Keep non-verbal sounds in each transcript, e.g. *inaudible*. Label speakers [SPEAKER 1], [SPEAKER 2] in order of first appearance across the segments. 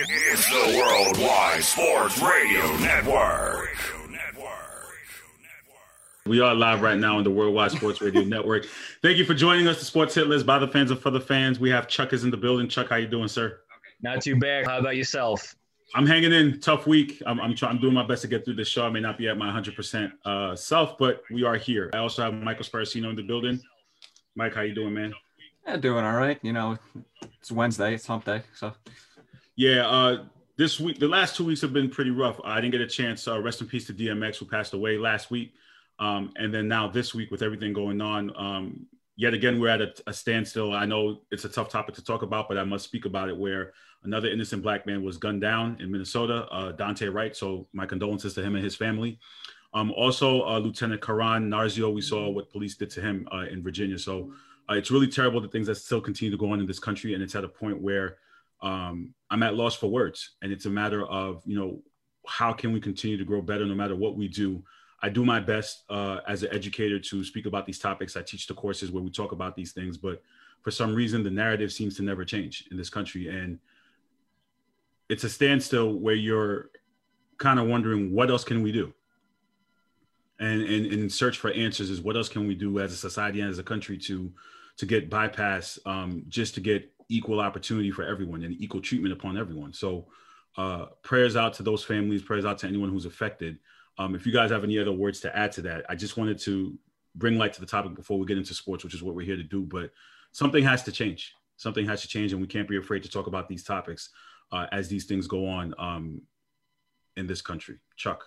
[SPEAKER 1] It's the Worldwide Sports Radio Network.
[SPEAKER 2] We are live right now on the Worldwide Sports Radio *laughs* Network. Thank you for joining us, the Sports Hit List by the fans and for the fans. We have Chuck is in the building. Chuck, how you doing, sir?
[SPEAKER 3] Not too bad. How about yourself?
[SPEAKER 2] I'm hanging in. Tough week. I'm, I'm trying. I'm doing my best to get through this show. I may not be at my 100% uh, self, but we are here. I also have Michael Sparacino in the building. Mike, how you doing, man?
[SPEAKER 4] Yeah, doing all right. You know, it's Wednesday. It's Hump Day, so.
[SPEAKER 2] Yeah. Uh, this week, the last two weeks have been pretty rough. I didn't get a chance. Uh, rest in peace to DMX, who passed away last week. Um, and then now this week, with everything going on, um, yet again, we're at a, a, standstill. I know it's a tough topic to talk about, but I must speak about it. Where another innocent black man was gunned down in Minnesota, uh, Daunte Wright. So my condolences to him and his family. Um, also, uh, Lieutenant Caron Narzio, we saw what police did to him uh, in Virginia. So uh, it's really terrible the things that still continue to go on in this country, and it's at a point where um, I'm at loss for words, and it's a matter of you know how can we continue to grow better no matter what we do? I do my best uh, as an educator to speak about these topics. I teach the courses where we talk about these things, but for some reason, the narrative seems to never change in this country, and it's a standstill where you're kind of wondering what else can we do, and and in search for answers is what else can we do as a society and as a country to to get bypass um, just to get equal opportunity for everyone and equal treatment upon everyone. So, uh, prayers out to those families, prayers out to anyone who's affected. Um, if you guys have any other words to add to that, I just wanted to bring light to the topic before we get into sports, which is what we're here to do. But something has to change. Something has to change, and we can't be afraid to talk about these topics uh, as these things go on um, in this country. Chuck.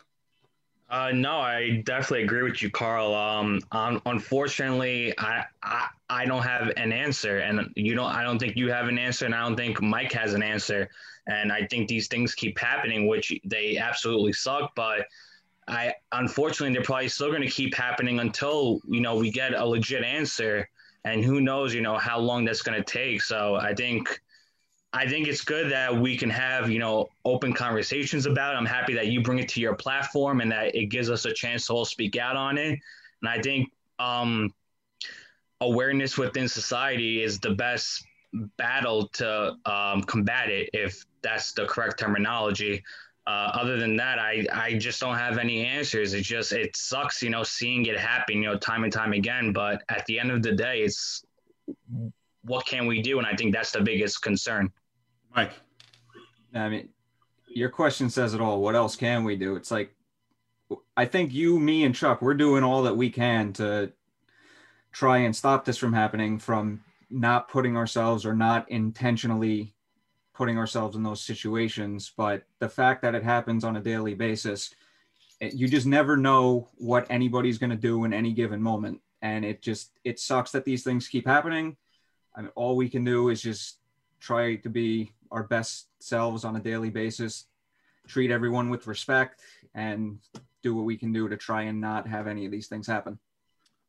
[SPEAKER 3] Uh, no, I definitely agree with you, Carl. Um, um, unfortunately, I, I I don't have an answer, and you don't. I don't think you have an answer, and I don't think Mike has an answer. And I think these things keep happening, which they absolutely suck. But I unfortunately they're probably still going to keep happening until you know we get a legit answer, and who knows you know how long that's going to take. So I think I think it's good that we can have you know open conversations about. It. I'm happy that you bring it to your platform and that it gives us a chance to all speak out on it. And I think um, awareness within society is the best battle to um, combat it, if that's the correct terminology uh, other than that, I, I just don't have any answers. It just it sucks, you know, seeing it happen, you know, time and time again. But at the end of the day, it's what can we do? And I think that's the biggest concern.
[SPEAKER 2] Mike,
[SPEAKER 4] I mean, your question says it all. What else can we do? It's like I think you, me, and Chuck, we're doing all that we can to try and stop this from happening, from not putting ourselves or not intentionally putting ourselves in those situations. But the fact that it happens on a daily basis, it, you just never know what anybody's going to do in any given moment. And it just, it sucks that these things keep happening. I mean, all we can do is just try to be our best selves on a daily basis, treat everyone with respect, and do what we can do to try and not have any of these things happen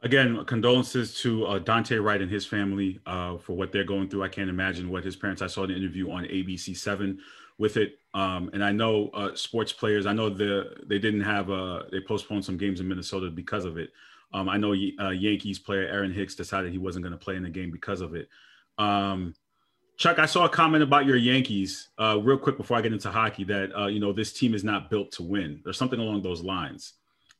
[SPEAKER 2] again, condolences to uh, Daunte Wright and his family uh, for what they're going through. I can't imagine what his parents. I saw the interview on ABC Seven with it, um, and I know uh, sports players. I know the they didn't have uh, they postponed some games in Minnesota because of it. Um, I know uh, Yankees player Aaron Hicks decided he wasn't going to play in the game because of it. Um, Chuck, I saw a comment about your Yankees uh, real quick before I get into hockey that you know this team is not built to win. There's something along those lines.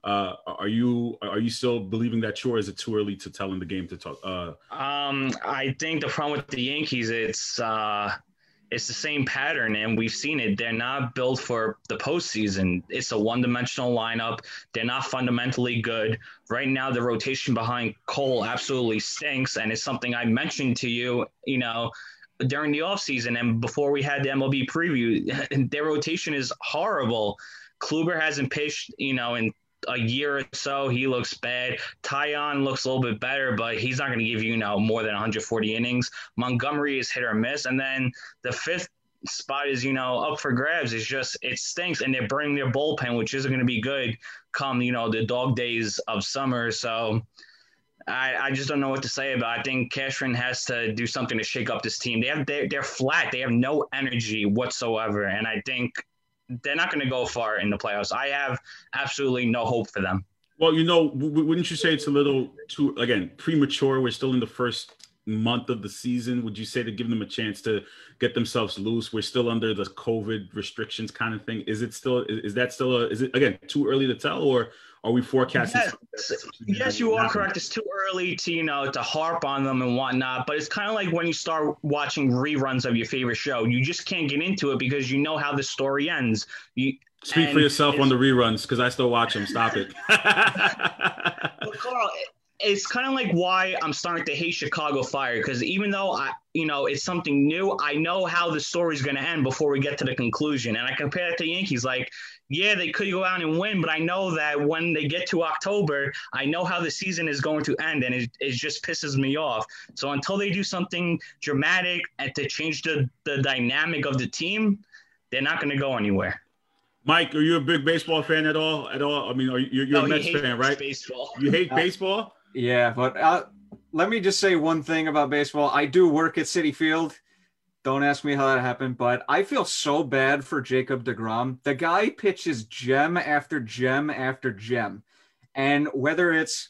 [SPEAKER 2] Uh, are you are you still believing that or is it too early to tell in the game to talk? Uh,
[SPEAKER 3] um, I think the problem with the Yankees, it's uh, it's the same pattern, and we've seen it. They're not built for the postseason. It's a one-dimensional lineup. They're not fundamentally good. Right now, the rotation behind Cole absolutely stinks, and it's something I mentioned to you. You know, during the offseason and before we had the MLB preview, *laughs* their rotation is horrible. Kluber hasn't pitched, you know, in a year or so, he looks bad. Taillon looks a little bit better, but he's not going to give you, you know, more than 140 innings. Montgomery is hit or miss. And then the fifth spot is, you know, up for grabs. It's just, it stinks. And they're burning their bullpen, which isn't going to be good come, you know, the dog days of summer. So I, I just don't know what to say about. I think Cashman has to do something to shake up this team. They have, they're, they're flat. They have no energy whatsoever. And I think they're not going to go far in the playoffs. I have absolutely no hope for them.
[SPEAKER 2] Well, you know, wouldn't you say it's a little too again premature? We're still in the first month of the season? Would you say to give them a chance to get themselves loose? We're still under the COVID restrictions kind of thing. Is it still is, is that still a is it again too early to tell or are we forecasting?
[SPEAKER 3] Yes, yes you are correct. It's too early to you know to harp on them and whatnot. But it's kind of like when you start watching reruns of your favorite show, you just can't get into it because you know how the story ends. You
[SPEAKER 2] speak for yourself on the reruns because I still watch them. Stop it. *laughs*
[SPEAKER 3] well, Carl, it's kind of like why I'm starting to hate Chicago Fire because even though I, you know, it's something new, I know how the story's going to end before we get to the conclusion. And I compare it to Yankees, like, yeah, they could go out and win, but I know that when they get to October, I know how the season is going to end, and it, it just pisses me off. So until they do something dramatic and to change the, the dynamic of the team, they're not going to go anywhere.
[SPEAKER 2] Mike, are you a big baseball fan at all? At all? I mean, are you, you're no, a Mets fan, right?
[SPEAKER 3] Baseball.
[SPEAKER 2] You hate baseball?
[SPEAKER 4] Yeah, but uh, let me just say one thing about baseball. I do work at Citi Field. Don't ask me how that happened, but I feel so bad for Jacob DeGrom. The guy pitches gem after gem after gem. And whether it's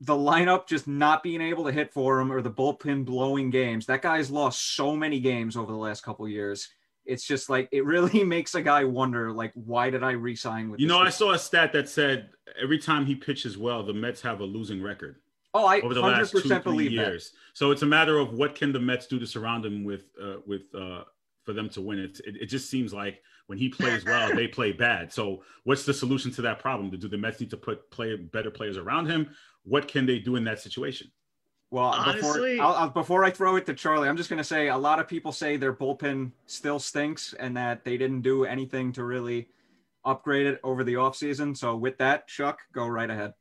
[SPEAKER 4] the lineup just not being able to hit for him or the bullpen blowing games, that guy's lost so many games over the last couple years. It's just like it really *laughs* makes a guy wonder, like, why did I resign with?
[SPEAKER 2] You know, I saw a stat that said every time he pitches well, the Mets have a losing record.
[SPEAKER 4] Oh, I over the last two three years. That.
[SPEAKER 2] So it's a matter of what can the Mets do to surround him with, uh, with uh, for them to win. It, it, it just seems like when he plays well, they play bad. So what's the solution to that problem? Do the Mets need to put play better players around him? What can they do in that situation?
[SPEAKER 4] Well, Honestly, before I'll, before I throw it to Charlie, I'm just going to say a lot of people say their bullpen still stinks and that they didn't do anything to really upgrade it over the offseason. So with that, Chuck, go right ahead.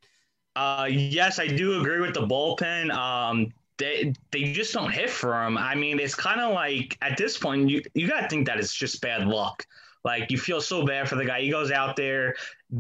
[SPEAKER 3] Uh, yes, I do agree with the bullpen. Um, they they just don't hit for him. I mean, it's kind of like at this point, you you gotta think that it's just bad luck. Like you feel so bad for the guy. He goes out there,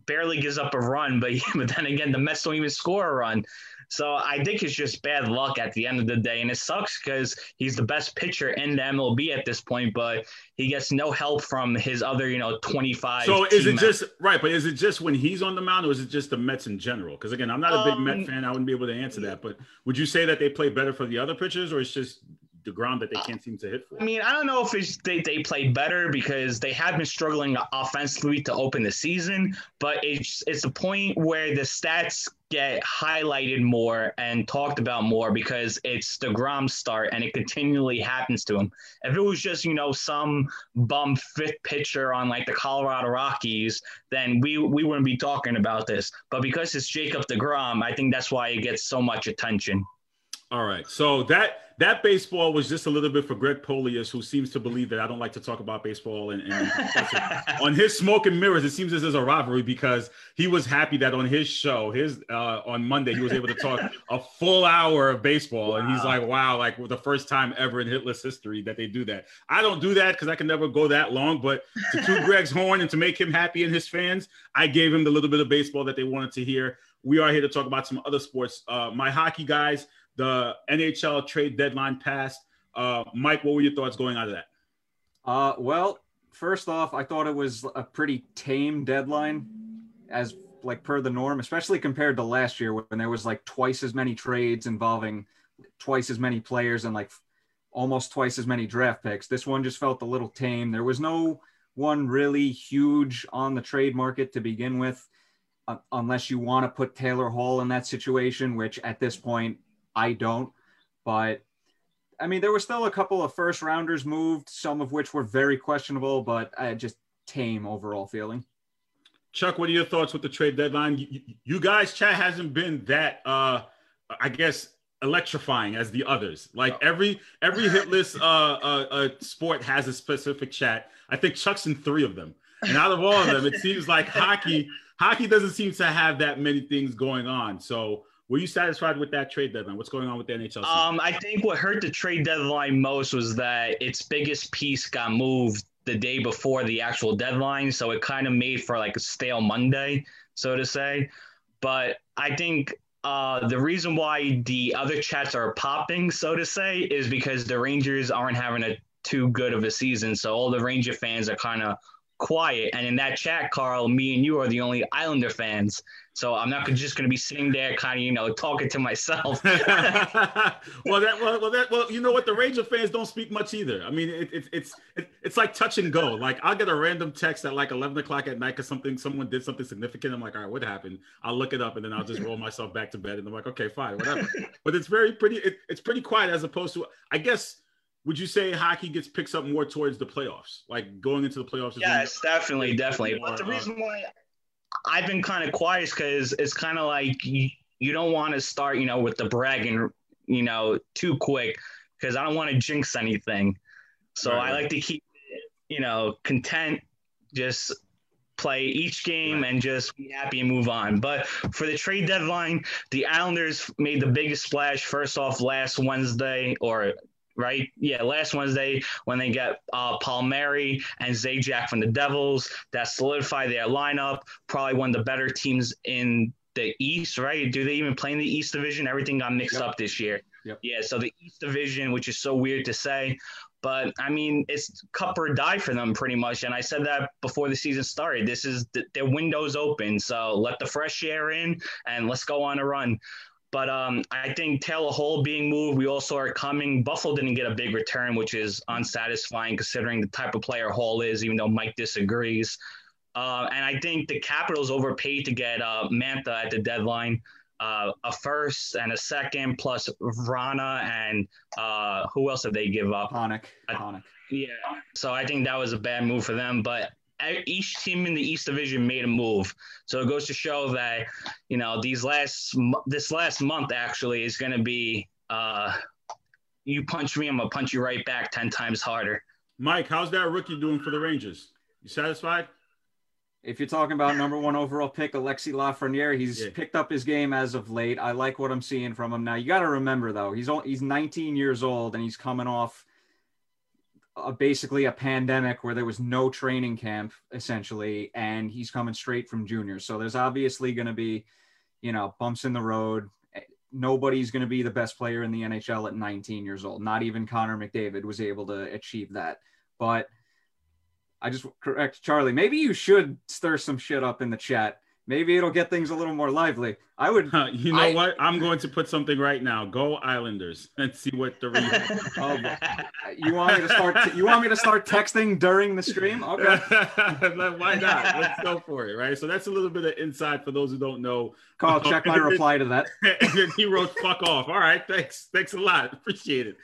[SPEAKER 3] barely gives up a run, but *laughs* but then again, the Mets don't even score a run. So I think it's just bad luck at the end of the day, and it sucks because he's the best pitcher in the MLB at this point, but he gets no help from his other, you know, twenty five.
[SPEAKER 2] So is it just right? But is it just when he's on the mound, or is it just the Mets in general? Because again, I'm not a big um, Met fan. I wouldn't be able to answer that. But would you say that they play better for the other pitchers, or it's just ground that they can't seem to hit for?
[SPEAKER 3] I mean, I don't know if it's they, they play better because they have been struggling offensively to open the season, but it's it's a point where the stats get highlighted more and talked about more because it's deGrom start and it continually happens to him. If it was just, you know, some bum fifth pitcher on like the Colorado Rockies, then we we wouldn't be talking about this. But because it's Jacob DeGrom, I think that's why it gets so much attention.
[SPEAKER 2] All right. So that that baseball was just a little bit for Greg Polius, who seems to believe that I don't like to talk about baseball. And, and *laughs* on his smoke and mirrors, it seems as there's a rivalry because he was happy that on his show, his uh, on Monday, he was able to talk a full hour of baseball, wow. and he's like, "Wow, like the first time ever in Hit List history that they do that." I don't do that because I can never go that long. But to toot *laughs* Greg's horn and to make him happy and his fans, I gave him the little bit of baseball that they wanted to hear. We are here to talk about some other sports. Uh, my hockey guys the NHL trade deadline passed. Uh, Mike, what were your thoughts going out of that?
[SPEAKER 4] Uh, well, first off, I thought it was a pretty tame deadline, as like per the norm, especially compared to last year when there was like twice as many trades involving twice as many players and like almost twice as many draft picks. This one just felt a little tame. There was no one really huge on the trade market to begin with, uh, unless you want to put Taylor Hall in that situation, which at this point I don't. But I mean, there were still a couple of first rounders moved, some of which were very questionable, but uh, just tame overall feeling.
[SPEAKER 2] Chuck, what are your thoughts with the trade deadline? You, you guys, chat hasn't been that, uh, I guess, electrifying as the others. Like every every Hit List *laughs* uh, uh, uh, sport has a specific chat. I think Chuck's in three of them, and out of all of them, it seems like *laughs* hockey hockey doesn't seem to have that many things going on. So were you satisfied with that trade deadline? What's going on with the NHL? Season?
[SPEAKER 3] Um, I think what hurt the trade deadline most was that its biggest piece got moved the day before the actual deadline, so it kind of made for like a stale Monday, so to say. But I think uh, the reason why the other chats are popping, so to say, is because the Rangers aren't having a too good of a season. So all the Ranger fans are kind of quiet. And in that chat, Carl, me and you are the only Islander fans. So I'm not just going to be sitting there, kind of, you know, talking to myself. *laughs* *laughs*
[SPEAKER 2] well, that well, well, that well, you know what? The Ranger fans don't speak much either. I mean, it, it, it's it, it's like touch and go. Like I'll get a random text at like 11 o'clock at night because something someone did something significant. I'm like, all right, what happened? I'll look it up and then I'll just roll myself back to bed. And I'm like, okay, fine, whatever. *laughs* but it's very pretty. It, it's pretty quiet as opposed to, I guess. Would you say hockey gets picks up more towards the playoffs, like going into the playoffs?
[SPEAKER 3] Yes, definitely, definitely. But the reason um, why I've been kind of quiet is because it's kind of like you, you don't want to start, you know, with the bragging, you know, too quick because I don't want to jinx anything. So right. I like to keep, you know, content, just play each game right. and just be happy and move on. But for the trade deadline, the Islanders made the biggest splash first off last Wednesday or right? Yeah, last Wednesday when they get uh, Palmieri and Zajac from the Devils, that solidified their lineup. Probably one of the better teams in the East, right? Do they even play in the East Division? Everything got mixed yep. up this year. Yep. Yeah, so the East Division, which is so weird to say, but I mean, it's cup or die for them pretty much. And I said that before the season started. This is the, their windows open, so let the fresh air in and let's go on a run. But um, I think Taylor Hall being moved, we all saw it coming. Buffalo didn't get a big return, which is unsatisfying considering the type of player Hall is, even though Mike disagrees. Uh, and I think the Capitals overpaid to get uh, Mantha at the deadline. Uh, a first and a second, plus Vrana and uh, who else did they give up?
[SPEAKER 4] Panik.
[SPEAKER 3] Yeah. So I think that was a bad move for them. But each team in the East Division made a move. So it goes to show that you know these last this last month actually is going to be uh, you punch me, I'm gonna punch you right back ten times harder.
[SPEAKER 2] Mike, how's that rookie doing for the Rangers? You satisfied?
[SPEAKER 4] If you're talking about number one overall pick, Alexi Lafreniere, he's yeah. picked up his game as of late. I like what I'm seeing from him now. You got to remember though, he's only, he's 19 years old and he's coming off basically a pandemic where there was no training camp essentially, and he's coming straight from juniors. So there's obviously going to be, you know, bumps in the road. Nobody's going to be the best player in the NHL at 19 years old. Not even Connor McDavid was able to achieve that. But I just correct Charlie. Maybe you should stir some shit up in the chat maybe it'll get things a little more lively. I would.
[SPEAKER 2] Uh, *laughs* you know I, what? I'm going to put something right now. Go Islanders *laughs* and see what the. *laughs*
[SPEAKER 4] oh, you want me to start? T- you want me to start texting during the stream? Okay.
[SPEAKER 2] Why not? Let's go for it. Right. So that's a little bit of insight for those who don't know.
[SPEAKER 4] Carl, check my reply to that.
[SPEAKER 2] and then he wrote "fuck off." All right. Thanks. Thanks a lot. Appreciate it.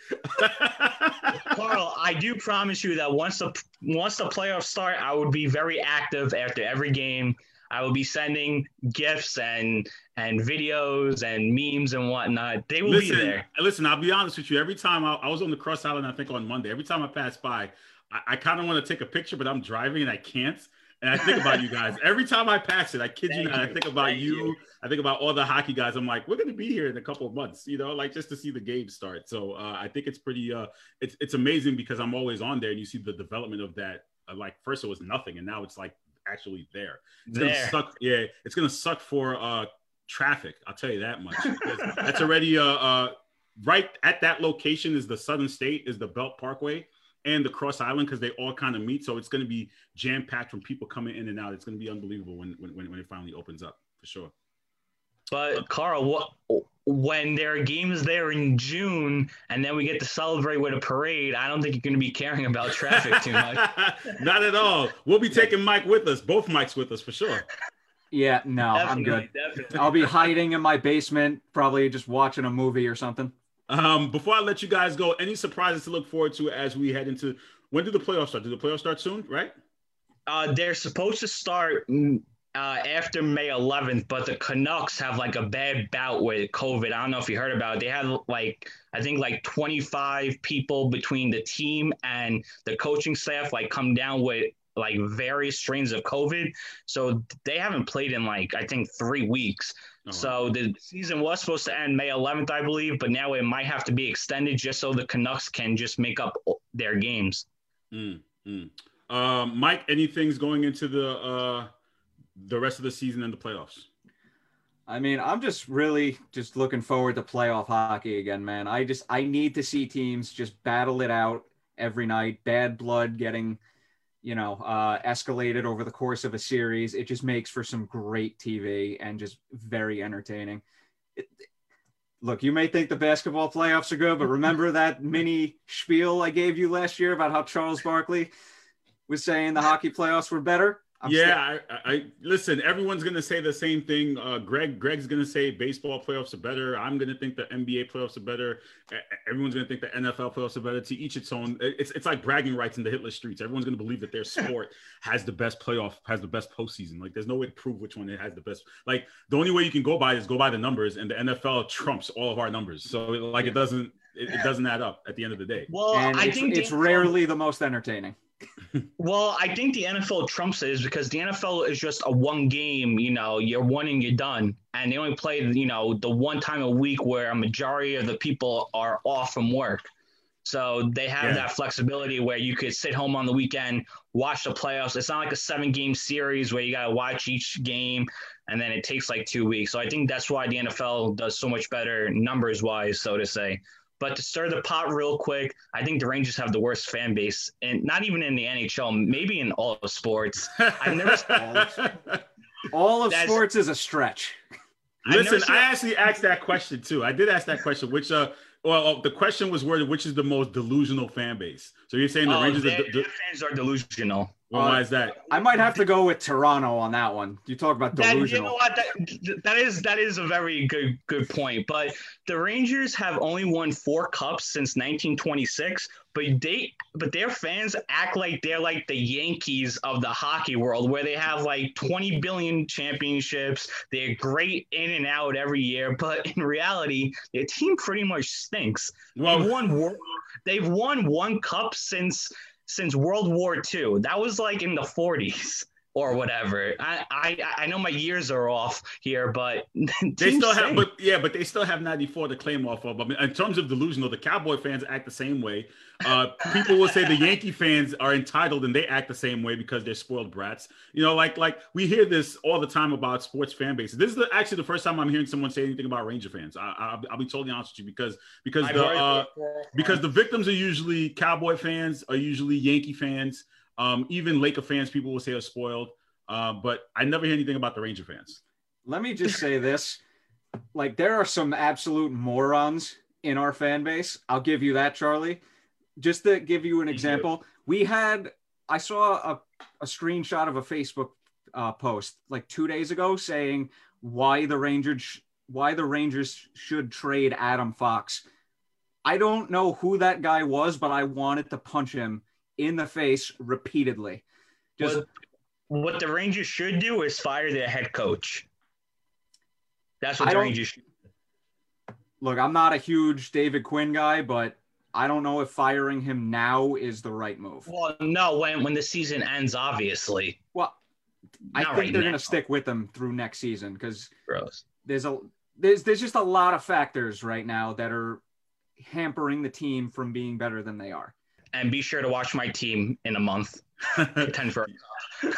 [SPEAKER 3] Carl, I do promise you that once the once the playoffs start, I would be very active after every game. I will be sending gifts and and videos and memes and whatnot. They will
[SPEAKER 2] listen,
[SPEAKER 3] be there.
[SPEAKER 2] Listen, I'll be honest with you. Every time I, I was on the Cross Island, I think on Monday. Every time I pass by, I, I kind of want to take a picture, but I'm driving and I can't. And I think about you guys *laughs* every time I pass it. I kid you not. I think about you. you. I think about all the hockey guys. I'm like, we're going to be here in a couple of months, you know, like just to see the game start. So uh, I think it's pretty. Uh, it's it's amazing because I'm always on there, and you see the development of that. Uh, like first it was nothing, and now it's like actually there. It's there. gonna suck. Yeah, it's gonna suck for uh traffic. I'll tell you that much. *laughs* that's already uh, uh right at that location is the Southern State is the Belt Parkway and the Cross Island because they all kind of meet. So it's going to be jam packed from people coming in and out. It's going to be unbelievable when, when when it finally opens up for sure.
[SPEAKER 3] But Carl, what when there are games there in June and then we get to celebrate with a parade, I don't think you're going to be caring about traffic too much. *laughs*
[SPEAKER 2] Not at all. We'll be taking Mike with us, both Mikes with us for sure.
[SPEAKER 4] Yeah, no, definitely, I'm good. Definitely. I'll be hiding in my basement, probably just watching a movie or something.
[SPEAKER 2] Um, before I let you guys go, any surprises to look forward to as we head into when do the playoffs start? Do the playoffs start soon, right?
[SPEAKER 3] Uh, they're supposed to start uh, after May 11th, but the Canucks have like a bad bout with COVID. I don't know if you heard about it. They had like, I think like 25 people between the team and the coaching staff like come down with like various strains of COVID. So they haven't played in like, I think three weeks. Oh, so the season was supposed to end May 11th, I believe, but now it might have to be extended just so the Canucks can just make up their games.
[SPEAKER 2] Mm, mm. Uh, Mike, anything's going into the, uh, the rest of the season and the playoffs?
[SPEAKER 4] I mean, I'm just really just looking forward to playoff hockey again, man. I just I need to see teams just battle it out every night. Bad blood getting, you know, uh, escalated over the course of a series. It just makes for some great TV and just very entertaining. It, look, you may think the basketball playoffs are good, but remember *laughs* that mini spiel I gave you last year about how Charles Barkley was saying the hockey playoffs were better?
[SPEAKER 2] I'm yeah, I, I, listen. Everyone's gonna say the same thing. Uh, Greg, Greg's gonna say baseball playoffs are better. I'm gonna think the NBA playoffs are better. Everyone's gonna think the NFL playoffs are better. To each its own. It's it's like bragging rights in the Hit List streets. Everyone's gonna believe that their *laughs* sport has the best playoff, has the best postseason. Like there's no way to prove which one it has the best. Like the only way you can go by is go by the numbers, and the NFL trumps all of our numbers. So like it doesn't it, it doesn't add up at the end of the day.
[SPEAKER 4] Well, and I it's, think it's rarely the most entertaining
[SPEAKER 3] well, I think the NFL trumps it is because the NFL is just a one game, you know, you're one and you're done. And they only play, you know, the one time a week where a majority of the people are off from work. So they have yeah. that flexibility where you could sit home on the weekend, watch the playoffs. It's not like a seven game series where you got to watch each game and then it takes like two weeks. So I think that's why the NFL does so much better numbers wise, so to say. But to stir the pot real quick, I think the Rangers have the worst fan base, and not even in the NHL, maybe in all of sports. I've never *laughs*
[SPEAKER 4] all of, all of sports is a stretch.
[SPEAKER 2] Listen, I actually asked that question too. I did ask that question, which uh well, uh, the question was worded, which is the most delusional fan base? So you're saying the oh, Rangers
[SPEAKER 3] are de- fans are delusional.
[SPEAKER 2] Well, uh, why is that?
[SPEAKER 4] I might have to go with Toronto on that one. You talk about delusional.
[SPEAKER 3] That, you know what? That, that is that is a very good good point. But the Rangers have only won four cups since 1926, but they but their fans act like they're like the Yankees of the hockey world, where they have like 20 billion championships. They're great in and out every year, but in reality, their team pretty much stinks. Well, they've won they've won one cup since since World War II. That was like in the 40s or whatever. I, I I know my years are off here, but *laughs*
[SPEAKER 2] they still have, but yeah, but they still have '94 to claim off of. I mean, in terms of delusional, the Cowboy fans act the same way. Uh, people will say the *laughs* Yankee fans are entitled and they act the same way because they're spoiled brats. You know, like like we hear this all the time about sports fan bases. This is the, actually the first time I'm hearing someone say anything about Ranger fans. I, will be totally honest with you because because the uh, because the victims are usually Cowboy fans, are usually Yankee fans. Um, even Laker fans, people will say are spoiled. Uh, but I never hear anything about the Ranger fans.
[SPEAKER 4] Let me just say this: like there are some absolute morons in our fan base. I'll give you that, Charlie. Just to give you an example, we had I saw a, a screenshot of a Facebook uh, post like two days ago saying why the Rangers why the Rangers should trade Adam Fox. I don't know who that guy was, but I wanted to punch him in the face repeatedly. Just
[SPEAKER 3] well, what the Rangers should do is fire their head coach. That's what I the Rangers should.
[SPEAKER 4] Look, I'm not a huge David Quinn guy, but I don't know if firing him now is the right move.
[SPEAKER 3] Well, no, when when the season ends, obviously.
[SPEAKER 4] Well, I think right they're going to stick with him through next season because there's a there's there's just a lot of factors right now that are hampering the team from being better than they are
[SPEAKER 3] and be sure to watch my team in a month. *laughs*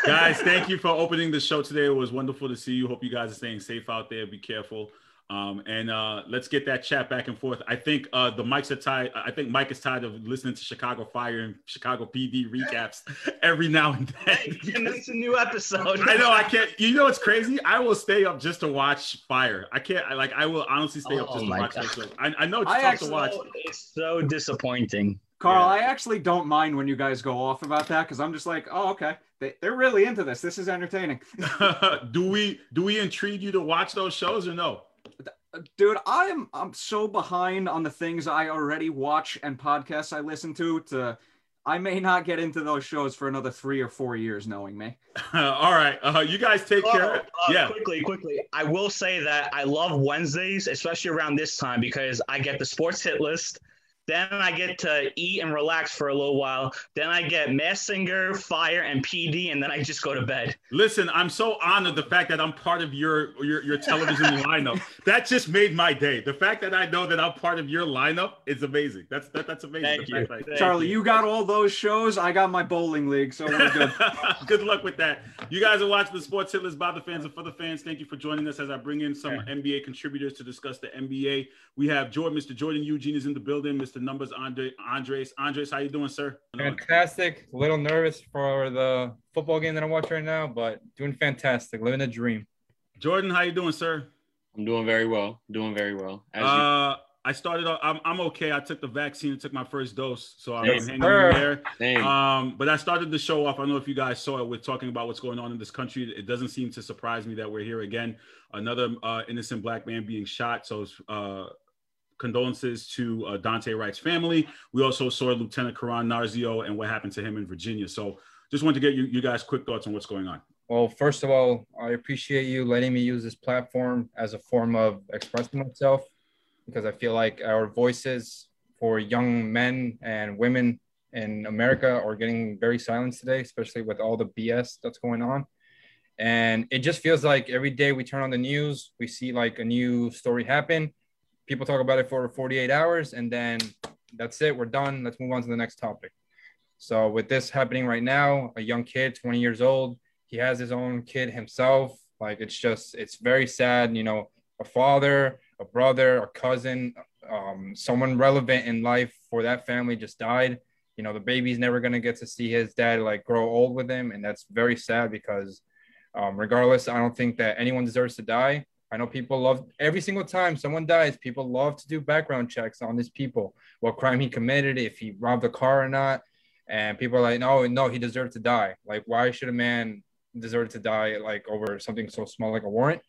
[SPEAKER 2] Guys. Thank you *laughs* for opening the show today. It was wonderful to see you. Hope you guys are staying safe out there. Be careful. Um, and uh, let's get that chat back and forth. I think uh, the mics are tired. I think Mike is tired of listening to Chicago Fire and Chicago PD recaps *laughs* every now and then.
[SPEAKER 3] and that's a new episode.
[SPEAKER 2] I know. I can't. You know, it's crazy. I will stay up just to watch Fire. I can't. I, like. I will honestly stay oh, up just to watch. I, I know it's I tough actually, to watch.
[SPEAKER 3] It's so disappointing.
[SPEAKER 4] Carl, yeah. I actually don't mind when you guys go off about that because I'm just like, oh, okay, they, they're really into this. This is entertaining. *laughs*
[SPEAKER 2] do we do we intrigue you to watch those shows or no?
[SPEAKER 4] Dude, I am I'm so behind on the things I already watch and podcasts I listen to. To I may not get into those shows for another three or four years, knowing me. *laughs*
[SPEAKER 2] All right, uh, you guys take oh, care. Uh, yeah,
[SPEAKER 3] quickly, quickly. I will say that I love Wednesdays, especially around this time, because I get the sports hit list then I get to eat and relax for a little while. Then I get Masked Singer, Fire, and PD, and then I just go to bed.
[SPEAKER 2] Listen, I'm so honored the fact that I'm part of your your, your television *laughs* lineup. That just made my day. The fact that I know that I'm part of your lineup is amazing. That's that, that's amazing.
[SPEAKER 3] Thank you.
[SPEAKER 4] Thank Charlie, you. you got all those shows. I got my bowling league, so we're good. *laughs*
[SPEAKER 2] good luck with that. You guys are watching the Sports Hit List by the fans and for the fans. Thank you for joining us as I bring in some NBA contributors to discuss the NBA. We have Jordan, Mr. Jordan Eugene is in the building. Mr. to numbers. Andre, Andres, Andres, how you doing, sir?
[SPEAKER 5] Fantastic. A little nervous for the football game that I'm watching right now, but doing fantastic. Living a dream.
[SPEAKER 2] Jordan, how you doing, sir?
[SPEAKER 6] I'm doing very well. Doing very well.
[SPEAKER 2] As uh, you- I started. I'm, I'm okay. I took the vaccine. took my first dose, so I'm, yes, hanging in there. Um, but I started the show off. I don't know if you guys saw it. We're talking about what's going on in this country. It doesn't seem to surprise me that we're here again. Another uh, innocent black man being shot. So, uh, condolences to uh, Daunte Wright's family. We also saw Lieutenant Caron Narzio and what happened to him in Virginia. So, just wanted to get you, you guys quick thoughts on what's going on.
[SPEAKER 5] Well, first of all, I appreciate you letting me use this platform as a form of expressing myself because I feel like our voices for young men and women in America are getting very silenced today, especially with all the BS that's going on. And it just feels like every day we turn on the news, we see like a new story happen. People talk about it for 48 hours and then that's it. We're done. Let's move on to the next topic. So, with this happening right now, a young kid, 20 years old, he has his own kid himself. Like, it's just, it's very sad. You know, a father a brother, a cousin, um, someone relevant in life for that family just died. You know, the baby's never going to get to see his dad like grow old with him. And that's very sad because, um, regardless, I don't think that anyone deserves to die. I know people love every single time someone dies, people love to do background checks on these people, what crime he committed, if he robbed a car or not. And people are like, no, no, he deserved to die. Like, why should a man deserve to die like over something so small like a warrant?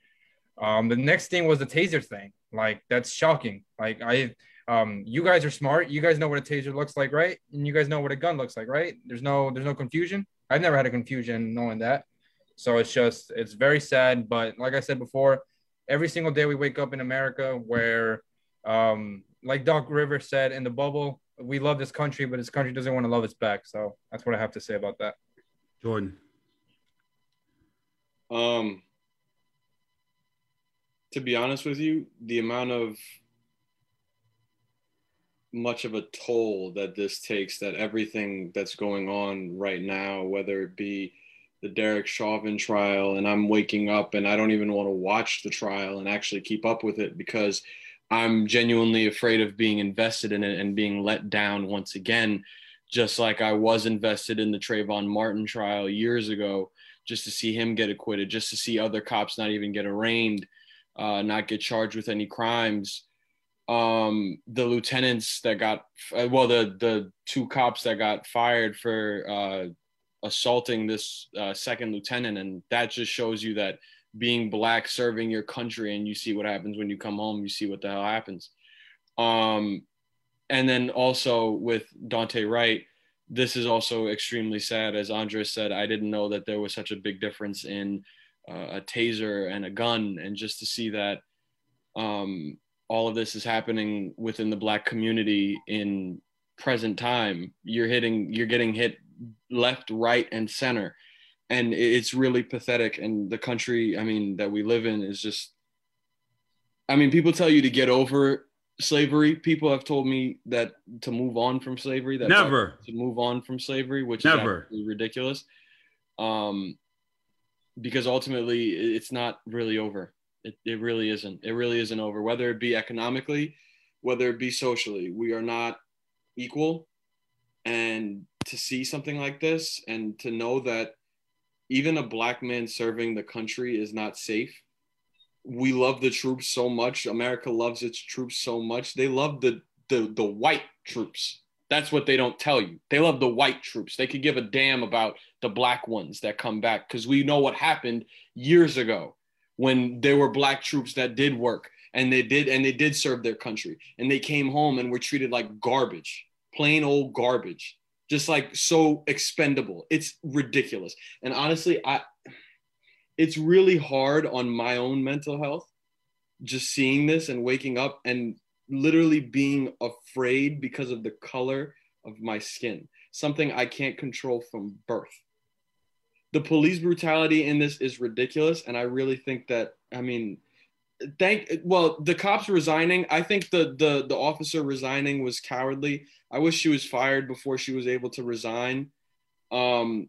[SPEAKER 5] Um, the next thing was the taser thing. Like that's shocking. Like I, um, you guys are smart. You guys know what a taser looks like, right? And you guys know what a gun looks like, right? There's no, there's no confusion. I've never had a confusion knowing that. So it's just, it's very sad. But like I said before, every single day we wake up in America where, um, like Doc Rivers said in the bubble, we love this country, but this country doesn't want to love us back. So that's what I have to say about that.
[SPEAKER 2] Jordan.
[SPEAKER 6] Um, to be honest with you, the amount of much of a toll that this takes, that everything that's going on right now, whether it be the Derek Chauvin trial, and I'm waking up and I don't even want to watch the trial and actually keep up with it because I'm genuinely afraid of being invested in it and being let down once again, just like I was invested in the Trayvon Martin trial years ago, just to see him get acquitted, just to see other cops not even get arraigned uh, not get charged with any crimes. Um, the lieutenants that got, uh, well, the the two cops that got fired for uh, assaulting this uh, second lieutenant, and that just shows you that being black, serving your country, and you see what happens when you come home. You see what the hell happens. Um, and then also with Daunte Wright, this is also extremely sad. As Andres said, I didn't know that there was such a big difference in uh, a taser and a gun, and just to see that um, all of this is happening within the black community in present time. You're hitting, you're getting hit left, right, and center, and it's really pathetic. And the country, I mean, that we live in is just. I mean, people tell you to get over slavery. People have told me that to move on from slavery. That
[SPEAKER 2] never
[SPEAKER 6] to move on from slavery, which
[SPEAKER 2] never.
[SPEAKER 6] is ridiculous. Um, because ultimately it's not really over. It, it really isn't. It really isn't over. Whether it be economically, whether it be socially, we are not equal. And to see something like this and to know that even a black man serving the country is not safe. We love the troops so much. America loves its troops so much. They love the the, the white troops that's what they don't tell you. They love the white troops. They could give a damn about the black ones that come back because we know what happened years ago when there were black troops that did work and they did and they did serve their country and they came home and were treated like garbage, plain old garbage, just like so expendable. It's ridiculous. And honestly, I it's really hard on my own mental health just seeing this and waking up and literally being afraid because of the color of my skin, something I can't control from birth. The police brutality in this is ridiculous. And I really think that, I mean, thank well the cops resigning. I think the the the officer resigning was cowardly. I wish she was fired before she was able to resign. Um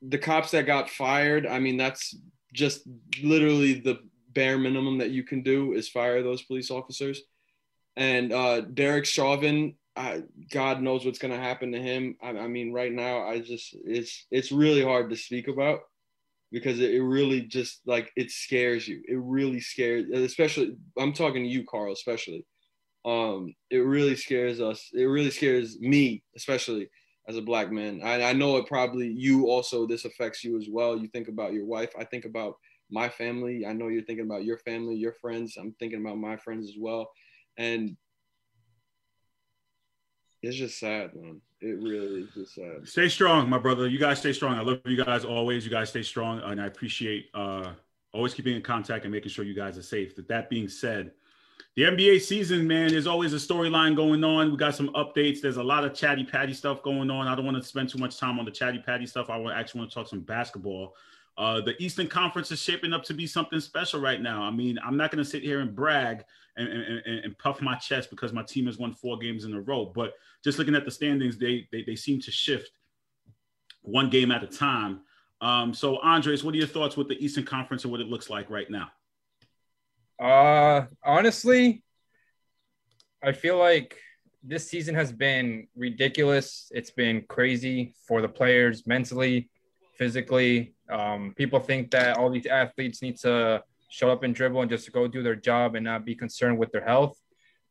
[SPEAKER 6] the cops that got fired i mean that's just literally the bare minimum that you can do is fire those police officers. And uh, Derek Chauvin, I, God knows what's gonna happen to him. I, I mean, right now, I just it's it's really hard to speak about because it, really just like it scares you. It really scares, especially. I'm talking to you, Carl, especially. Um, it really scares us. It really scares me, especially as a black man. I, I know it probably you also. This affects you as well. You think about your wife. I think about my family. I know you're thinking about your family, your friends. I'm thinking about my friends as well, and it's just sad, man. It really is just sad.
[SPEAKER 2] Stay strong, my brother. You guys stay strong. I love you guys always. You guys stay strong, and I appreciate uh, always keeping in contact and making sure you guys are safe. That that being said, the NBA season, man, there's always a storyline going on. We got some updates. There's a lot of chatty patty stuff going on. I don't want to spend too much time on the chatty patty stuff. I actually want to talk some basketball. Uh, the Eastern Conference is shaping up to be something special right now. I mean, I'm not going to sit here and brag and, and, and, puff my chest because my team has won four games in a row. But just looking at the standings, they they, they seem to shift one game at a time. Um, so, Andres, what are your thoughts with the Eastern Conference and what it looks like right now?
[SPEAKER 5] Uh, honestly, I feel like this season has been ridiculous. It's been crazy for the players mentally, physically. Um, people think that all these athletes need to show up and dribble and just go do their job and not be concerned with their health.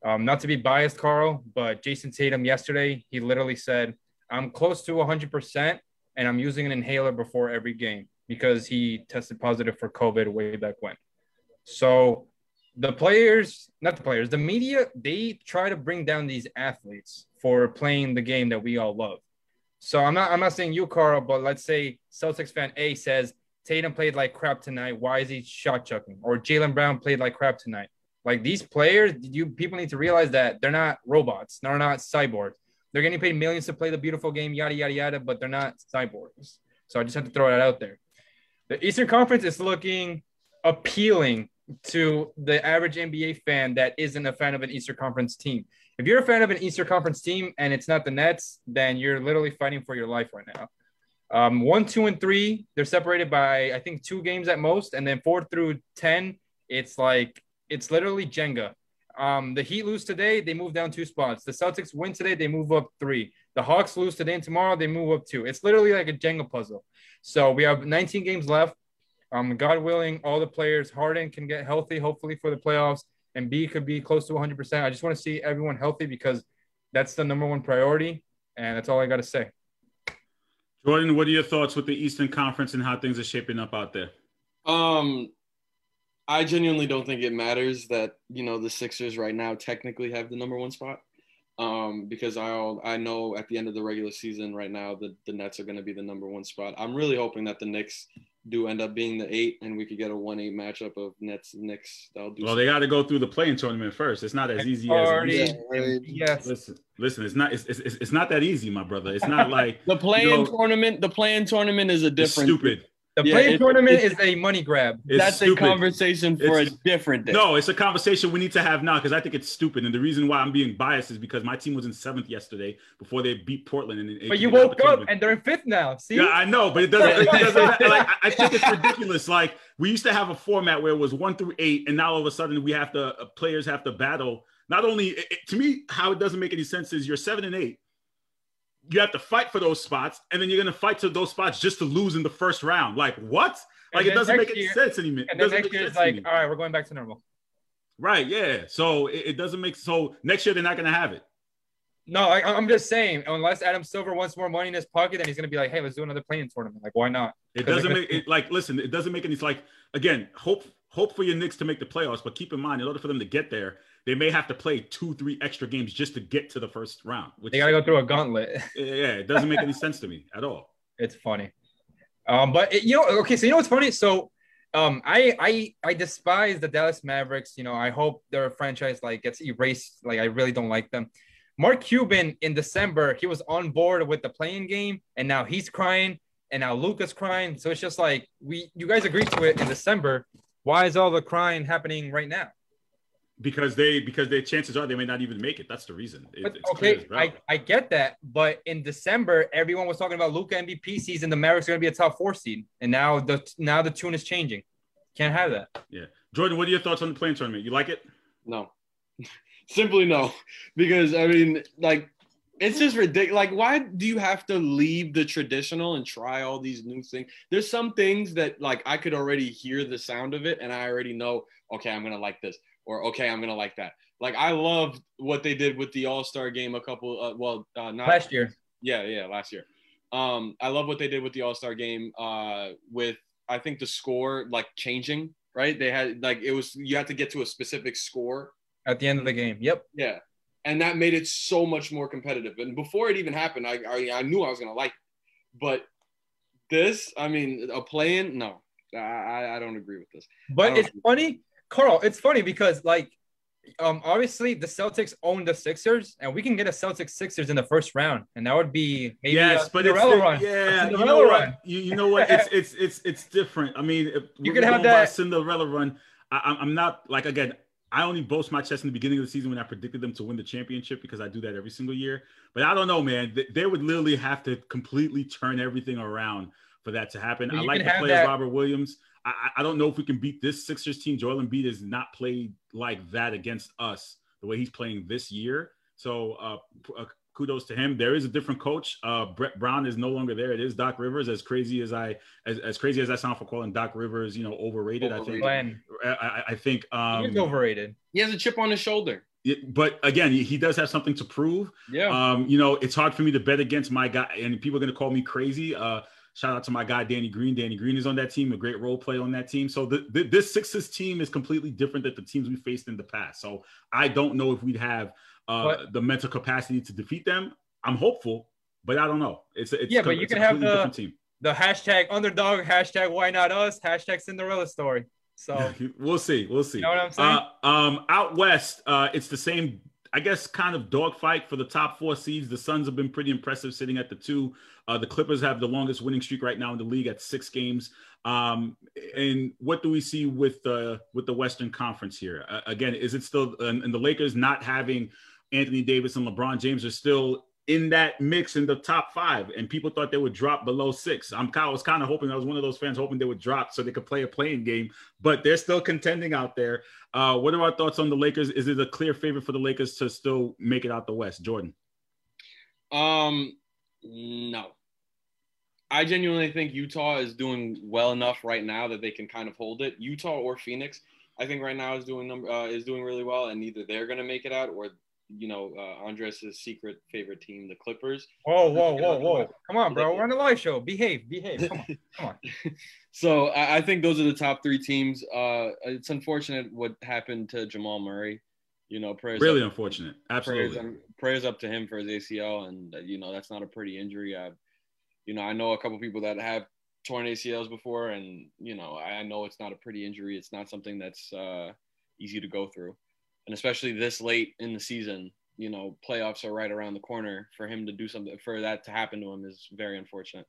[SPEAKER 5] Um, not to be biased, Carl, but Jayson Tatum yesterday, he literally said, I'm close to 100% and I'm using an inhaler before every game because he tested positive for COVID way back when. So the players, not the players, the media, they try to bring down these athletes for playing the game that we all love. So I'm not I'm not saying you, Carl, but let's say Celtics fan A says Tatum played like crap tonight. Why is he shot chucking? Or Jaylen Brown played like crap tonight. Like these players, you people need to realize that they're not robots. They're not cyborgs. They're getting paid millions to play the beautiful game, yada yada yada, but they're not cyborgs. So I just have to throw that out there. The Eastern Conference is looking appealing to the average NBA fan that isn't a fan of an Eastern Conference team. If you're a fan of an Eastern Conference team and it's not the Nets, then you're literally fighting for your life right now. Um, one, two, and three, they're separated by I think two games at most, and then four through ten, it's like it's literally Jenga. Um, the Heat lose today, they move down two spots. The Celtics win today, they move up three. The Hawks lose today and tomorrow, they move up two. It's literally like a Jenga puzzle. So we have 19 games left. Um, God willing, all the players, Harden can get healthy, hopefully for the playoffs, and B could be close to 100%. I just want to see everyone healthy because that's the number one priority, and that's all I got to say.
[SPEAKER 2] Jordan, what are your thoughts with the Eastern Conference and how things are shaping up out there?
[SPEAKER 6] Um, I genuinely don't think it matters that you know the Sixers right now technically have the number one spot. Um, because I I know at the end of the regular season right now the the Nets are going to be the number one spot. I'm really hoping that the Knicks do end up being the eight, and we could get a one eight matchup of Nets Knicks.
[SPEAKER 2] That'll do. Well, they got to go through the play-in tournament first. It's not as easy Already, as. Yeah, yes. Listen, listen. It's not. It's, it's, it's not that easy, my brother. It's not *laughs* like
[SPEAKER 6] the play-in you know, tournament. The play-in tournament is a different.
[SPEAKER 2] Stupid.
[SPEAKER 5] The yeah, play tournament is a money grab.
[SPEAKER 6] That's stupid. a conversation for it's, a different day.
[SPEAKER 2] No, it's a conversation we need to have now because I think it's stupid. And the reason why I'm being biased is because my team was in seventh yesterday before they beat Portland. And
[SPEAKER 5] but you woke up and they're in fifth now. See?
[SPEAKER 2] Yeah, I know, but it doesn't. it doesn't *laughs* like, I think it's ridiculous. Like we used to have a format where it was one through eight, and now all of a sudden we have to uh, players have to battle. Not only it, to me, how it doesn't make any sense is you're seven and eight you have to fight for those spots, and then you're gonna fight to those spots just to lose in the first round. Like what? Like it doesn't make any year, sense anymore.
[SPEAKER 5] And then next year it's like, all right, we're going back to normal.
[SPEAKER 2] Right. Yeah. So it, it, doesn't make so next year they're not gonna have it.
[SPEAKER 5] No, I, am just saying, unless Adam Silver wants more money in his pocket, then he's gonna be like, hey, let's do another play-in tournament. Like, why not?
[SPEAKER 2] It doesn't make it like listen. It doesn't make any. It's like again, hope hope for your Knicks to make the playoffs, but keep in mind, in order for them to get there, they may have to play two, three extra games just to get to the first round.
[SPEAKER 5] Which, they gotta go through a gauntlet. *laughs*
[SPEAKER 2] yeah, it doesn't make any sense to me at all.
[SPEAKER 5] It's funny. Um, but it, you know, okay, so you know what's funny? So um, I I I despise the Dallas Mavericks. You know, I hope their franchise like gets erased. Like I really don't like them. Mark Cuban in December, he was on board with the play-in game, and now he's crying, and now Luka's crying. So it's just like we you guys agreed to it in December. Why is all the crying happening right now?
[SPEAKER 2] Because they because their chances are they may not even make it. That's the reason.
[SPEAKER 5] It, okay, I, I get that, but in December everyone was talking about Luka MVP season. The Mavericks are going to be a top four seed, and now the now the tune is changing. Can't have that.
[SPEAKER 2] Yeah, Jordan, what are your thoughts on the play-in tournament? You like it?
[SPEAKER 6] No. *laughs* Simply no, because I mean, like, it's just ridiculous. Like, why do you have to leave the traditional and try all these new things? There's some things that like I could already hear the sound of it, and I already know. Okay, I'm gonna like this, or okay, I'm gonna like that. Like, I love what they did with the All Star game a couple. Uh, well, uh, not
[SPEAKER 5] Last year.
[SPEAKER 6] Yeah, yeah, last year. Um, I love what they did with the All Star game. Uh, with I think the score like changing. Right, they had like it was you had to get to a specific score
[SPEAKER 5] At the end of the game. Yep.
[SPEAKER 6] yeah, and that made it so much more competitive. And before it even happened, I I, I knew I was gonna like, it. but this, I mean, a play-in, no, I I, don't agree with this.
[SPEAKER 5] But it's funny, Carl. It's funny because like, um, obviously the Celtics own the Sixers, and we can get a Celtics Sixers in the first round, and that would be maybe
[SPEAKER 2] yes,
[SPEAKER 5] a
[SPEAKER 2] but it's
[SPEAKER 5] Cinderella run.
[SPEAKER 2] Yeah, you know what?
[SPEAKER 5] run.
[SPEAKER 2] You, you know what? It's it's it's it's different. I mean,
[SPEAKER 5] You could have that-
[SPEAKER 2] Cinderella run. I, I'm- not like again. I only boast my chest in the beginning of the season when I predicted them to win the championship because I do that every single year. But I don't know, man. They, would literally have to completely turn everything around for that to happen.
[SPEAKER 5] Well,
[SPEAKER 2] I like the players,
[SPEAKER 5] that-
[SPEAKER 2] Robert Williams. I, I I don't know if we can beat this Sixers team. Joel Embiid has not played like that against us the way he's playing this year. So uh, uh, kudos to him. There is a different coach. Uh, Brett Brown is no longer there. It is Doc Rivers. As crazy as I as, as crazy as I sound for calling Doc Rivers, you know, overrated. I think.
[SPEAKER 6] Overrated.
[SPEAKER 2] I, I- I think.
[SPEAKER 5] he
[SPEAKER 2] Um,
[SPEAKER 5] is overrated.
[SPEAKER 6] He has a chip on his shoulder.
[SPEAKER 2] it- but again, he, he does have something to prove.
[SPEAKER 6] Yeah,
[SPEAKER 2] Um, you know, it's hard for me to bet against my guy, and people are going to call me crazy. Uh, shout out to my guy Danny Green. Danny Green is on that team, a great role play on that team. So the, the, this Sixers team is completely different than the teams we faced in the past. So I don't know if we'd have uh, the mental capacity to defeat them. I'm hopeful, but I don't know. It's a, it's
[SPEAKER 5] Yeah, but you can have the-
[SPEAKER 2] team.
[SPEAKER 5] The hashtag underdog, hashtag why not us, hashtag Cinderella story. So *laughs*
[SPEAKER 2] we'll see. We'll see.
[SPEAKER 5] you know what I'm saying?
[SPEAKER 2] Uh, um, out west, uh, it's the same, I guess, kind of dogfight for the top four seeds. The Suns have been pretty impressive sitting at the two. Uh, the Clippers have the longest winning streak right now in the league at six games. Um, and what do we see with the with the Western Conference here? Uh, again, is it still and, and the Lakers not having Anthony Davis and LeBron James are still in that mix in the top five, and people thought they would drop below six. I'm kind of was kind of hoping I was one of those fans hoping they would drop so they could play a play-in game, but they're still contending out there. Uh, what are our thoughts on the Lakers? Is it a clear favorite for the Lakers to still make it out the West? Jordan.
[SPEAKER 6] Um, no. I genuinely think Utah is doing well enough right now that they can kind of hold it. Utah or Phoenix, I think right now is doing number uh, is doing really well, and either they're going to make it out or you know uh, Andres' secret favorite team, the Clippers.
[SPEAKER 5] whoa, whoa, whoa, whoa! Come on, bro. We're on a live show. Behave, behave. Come on, *laughs* come on.
[SPEAKER 6] So I, I think those are the top three teams. Uh, it's unfortunate what happened to Jamal Murray. You know, prayers
[SPEAKER 2] Really
[SPEAKER 6] up,
[SPEAKER 2] unfortunate.
[SPEAKER 6] prayers,
[SPEAKER 2] Absolutely.
[SPEAKER 6] prayers up to him for his ACL, and uh, you know that's not a pretty injury. I, you know, I know a couple people that have torn ACLs before, and you know, I know it's not a pretty injury. It's not something that's uh, easy to go through, and especially this late in the season. You know, playoffs are right around the corner. For him to do something, for that to happen to him, is very unfortunate.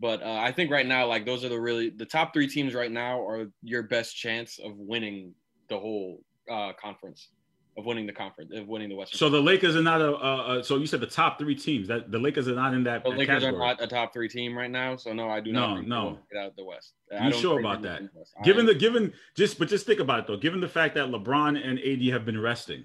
[SPEAKER 6] But uh, I think right now, like those are the really the top three teams right now are your best chance of winning the whole uh, conference, of winning the conference, of winning the Western.
[SPEAKER 2] So the Lakers are not a. Uh, so you said the top three teams. That the Lakers are not in that.
[SPEAKER 6] The
[SPEAKER 2] that
[SPEAKER 6] Lakers
[SPEAKER 2] category.
[SPEAKER 6] are not a top three team right now, so no, I do
[SPEAKER 2] No,
[SPEAKER 6] not.
[SPEAKER 2] no.
[SPEAKER 6] will Get out of the West.
[SPEAKER 2] You sure about that? Given the given just but just think about it though. Given the fact that LeBron and AD have been resting,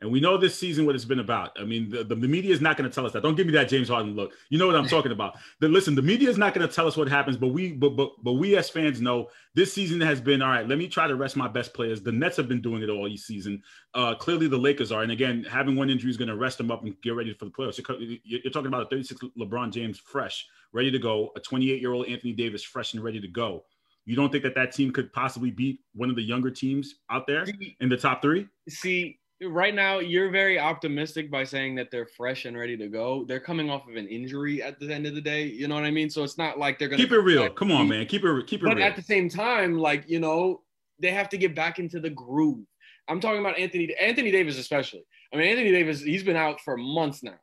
[SPEAKER 2] and we know this season what it's been about. I mean, the, the, the media is not going to tell us that. Don't give me that James Harden look. You know what I'm *laughs* talking about. The, listen, the media is not going to tell us what happens, but we but, but but we as fans know this season has been all right. Let me try to rest my best players. The Nets have been doing it all season. Uh, clearly, the Lakers are, and again, having one injury is going to rest them up and get ready for the playoffs. You're, you're talking about a 36 LeBron James fresh, ready to go. A 28 year old Anthony Davis fresh and ready to go. You don't think that that team could possibly beat one of the younger teams out there in the top three?
[SPEAKER 6] see, right now you're very optimistic by saying that they're fresh and ready to go. They're coming off of an injury at the end of the day. You know what I mean? So it's not like they're gonna
[SPEAKER 2] Keep it real. Come on, man. Keep it keep it
[SPEAKER 6] But
[SPEAKER 2] real.
[SPEAKER 6] at the same time, like you know, they have to get back into the groove. I'm talking about Anthony Anthony Davis especially. I mean, Anthony Davis, he's been out for months now,